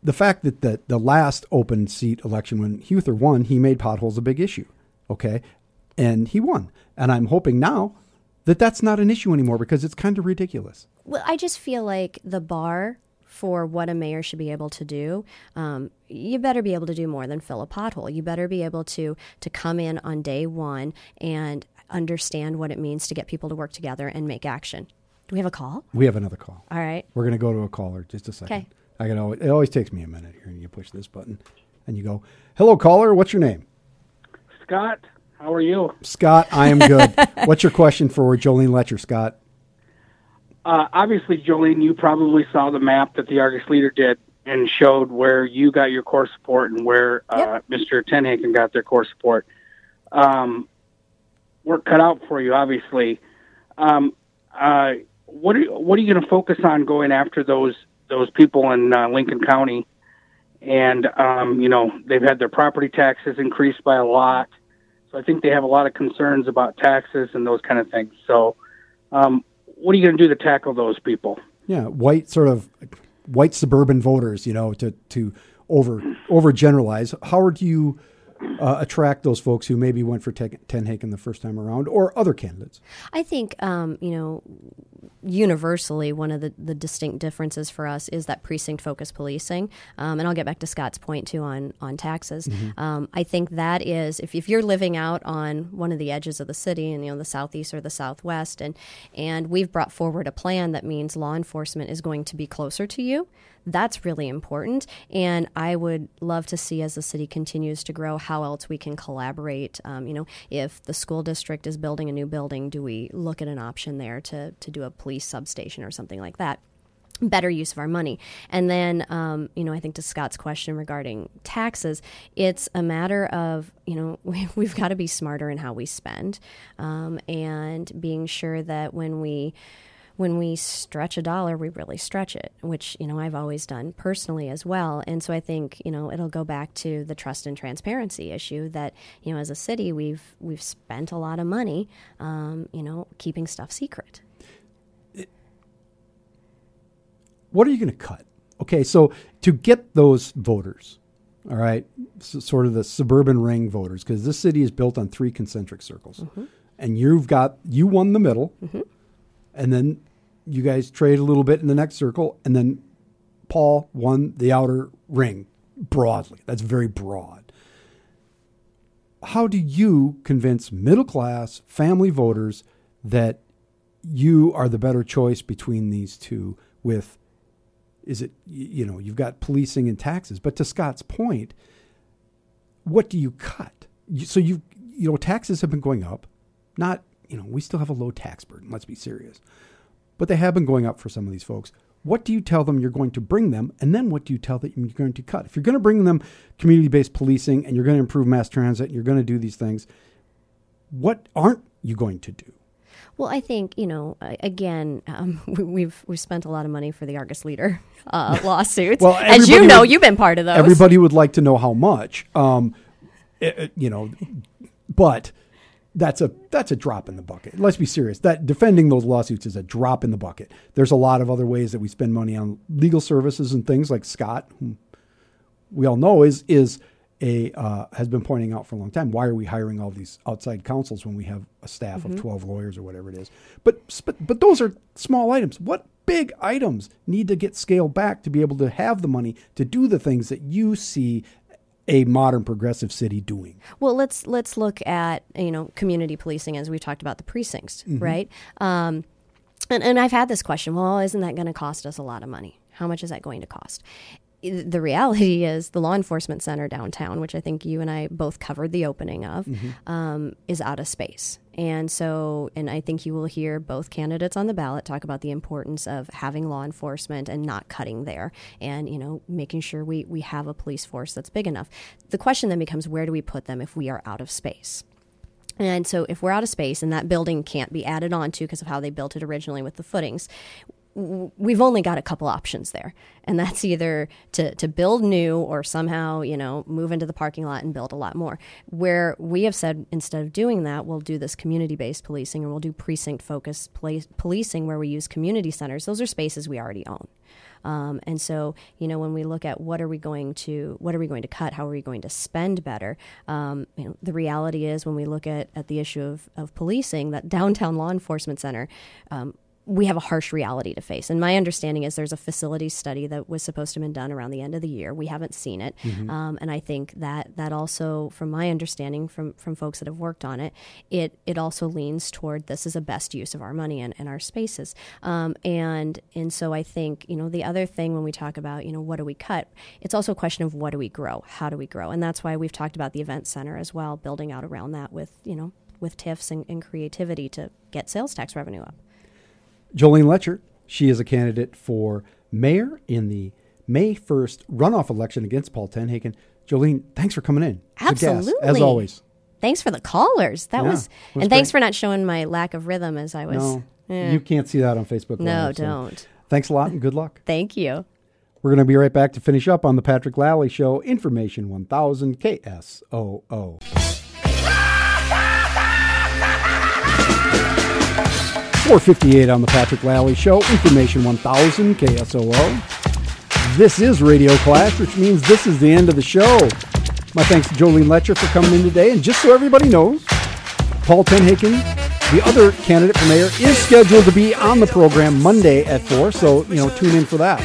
A: The fact that the the last open seat election when Huether won, he made potholes a big issue. Okay, and he won, and I'm hoping now that that's not an issue anymore because it's kind of ridiculous.
G: Well, I just feel like the bar for what a mayor should be able to do, um, you better be able to do more than fill a pothole. You better be able to to come in on day one and understand what it means to get people to work together and make action. Do we have a call?
A: We have another call.
G: All right.
A: We're going to go to a caller just a second.
G: Okay.
A: I can always, it always takes me a minute here, and you push this button, and you go, "Hello, caller. What's your name?"
J: Scott, how are you?
A: Scott. I am good. What's your question for Jolene Loetscher, Scott?
J: Uh, obviously, Jolene, you probably saw the map that the Argus leader did and showed where you got your core support and where uh, Mr. TenHaken got their core support. Um, work cut out for you, obviously. Um, uh, what are what are you going to focus on going after those those people in uh, Lincoln County? And um, you know they've had their property taxes increased by a lot, so I think they have a lot of concerns about taxes and those kind of things. So, um, what are you going to do to tackle those people?
A: Yeah, white sort of white suburban voters, you know, to to over over generalize. How do you uh, attract those folks who maybe went for Ten TenHaken the first time around, or other candidates?
G: I think, um, you know, universally, one of the, the distinct differences for us is that precinct focused policing. Um, and I'll get back to Scott's point too on, on taxes. Um, I think that is, if, if you're living out on one of the edges of the city and, you know, the southeast or the southwest, and, and we've brought forward a plan that means law enforcement is going to be closer to you. That's really important. And I would love to see as the city continues to grow how else we can collaborate. Um, you know, if the school district is building a new building, do we look at an option there to, to do a police substation or something like that? better use of our money. And then, um, you know, I think to Scott's question regarding taxes, it's a matter of, you know, we, we've got to be smarter in how we spend um, and being sure that when we when we stretch a dollar, we really stretch it, which, you know, I've always done personally as well. And so I think, you know, it'll go back to the trust and transparency issue that, you know, as a city, we've we've spent a lot of money, um, you know, keeping stuff secret.
A: What are you going to cut? Okay, so to get those voters, all right, s sort of the suburban ring voters, because this city is built on three concentric circles, and you've got you won the middle, and then you guys trade a little bit in the next circle, and then Paul won the outer ring broadly. That's very broad. How do you convince middle class family voters that you are the better choice between these two with is it you know you've got policing and taxes but to scott's point what do you cut so you you know taxes have been going up not you know we still have a low tax burden let's be serious but they have been going up for some of these folks what do you tell them you're going to bring them and then what do you tell them you're going to cut if you're going to bring them community-based policing and you're going to improve mass transit and you're going to do these things what aren't you going to do
G: Well, I think you know. Again, um, we, we've we've spent a lot of money for the Argus Leader uh, lawsuits.
A: Well,
G: as you know,
A: would-
G: you've been part of those.
A: Everybody would like to know how much, um, it- it- you know, but that's a that's a drop in the bucket. Let's be serious. That defending those lawsuits is a drop in the bucket. There's a lot of other ways that we spend money on legal services and things like Scott, whom we all know is is a uh, has been pointing out for a long time. Why are we hiring all these outside counsels when we have a staff of twelve lawyers or whatever it is? But but but those are small items. What big items need to get scaled back to be able to have the money to do the things that you see a modern progressive city doing?
G: Well, let's let's look at you know community policing as we talked about the precincts, right? Um, and and I've had this question. Well, isn't that going to cost us a lot of money? How much is that going to cost? The reality is the law enforcement center downtown, which I think you and I both covered the opening of, um, is out of space. And so, and I think you will hear both candidates on the ballot talk about the importance of having law enforcement and not cutting there and, you know, making sure we, we have a police force that's big enough. The question then becomes where do we put them if we are out of space? And so, if we're out of space and that building can't be added on to because of how they built it originally with the footings, we've only got a couple options there. And that's either to, to build new or somehow, you know, move into the parking lot and build a lot more. Where we have said instead of doing that, we'll do this community based policing and we'll do precinct focused policing where we use community centers. Those are spaces we already own. Um, and so, you know, when we look at what are we going to what are we going to cut, how are we going to spend better, um, you know, the reality is when we look at, at the issue of, of policing, that downtown law enforcement center. Um, we have a harsh reality to face. And my understanding is there's a facilities study that was supposed to have been done around the end of the year. We haven't seen it. Um, and I think that that also, from my understanding from, from folks that have worked on it, it, it also leans toward this is a best use of our money and, and our spaces. Um, and, and so I think, you know, the other thing when we talk about, you know, what do we cut, it's also a question of what do we grow? How do we grow? And that's why we've talked about the event center as well, building out around that with, you know, with TIFs and, and creativity to get sales tax revenue up.
A: Jolene Loetscher, she is a candidate for mayor in the May 1st runoff election against Paul TenHaken. Jolene, thanks for coming in. It's a gas, as
G: Absolutely.
A: always.
G: Thanks for the callers. That
A: Yeah,
G: was,
A: was
G: and thanks for not showing my lack of rhythm as I was
A: No,
G: Yeah.
A: You can't see that on Facebook.
G: No,
A: Live, so
G: don't.
A: Thanks a lot and good luck.
G: Thank you.
A: We're going to be right back to finish up on the Patrick Lalley Show. Information 1000 KSOO. 458 on the Patrick Lalley Show. Information 1000 KSOO. This is Radio Clash, which means this is the end of the show. My thanks to Jolene Loetscher for coming in today. And just so everybody knows, Paul TenHaken, the other candidate for mayor, is scheduled to be on the program Monday at 4, so, you know, tune in for that.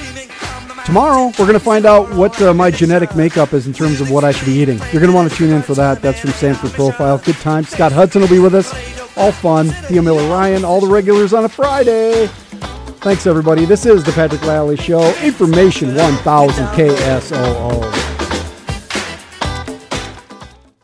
A: Tomorrow, we're going to find out what uh, my genetic makeup is in terms of what I should be eating. You're going to want to tune in for that. That's from Sanford Profile. Good time. Scott Hudson will be with us. All fun. Thea Miller Ryan, all the regulars on a Friday. Thanks, everybody. This is the Patrick Lalley Show. Information 1000 KSOO.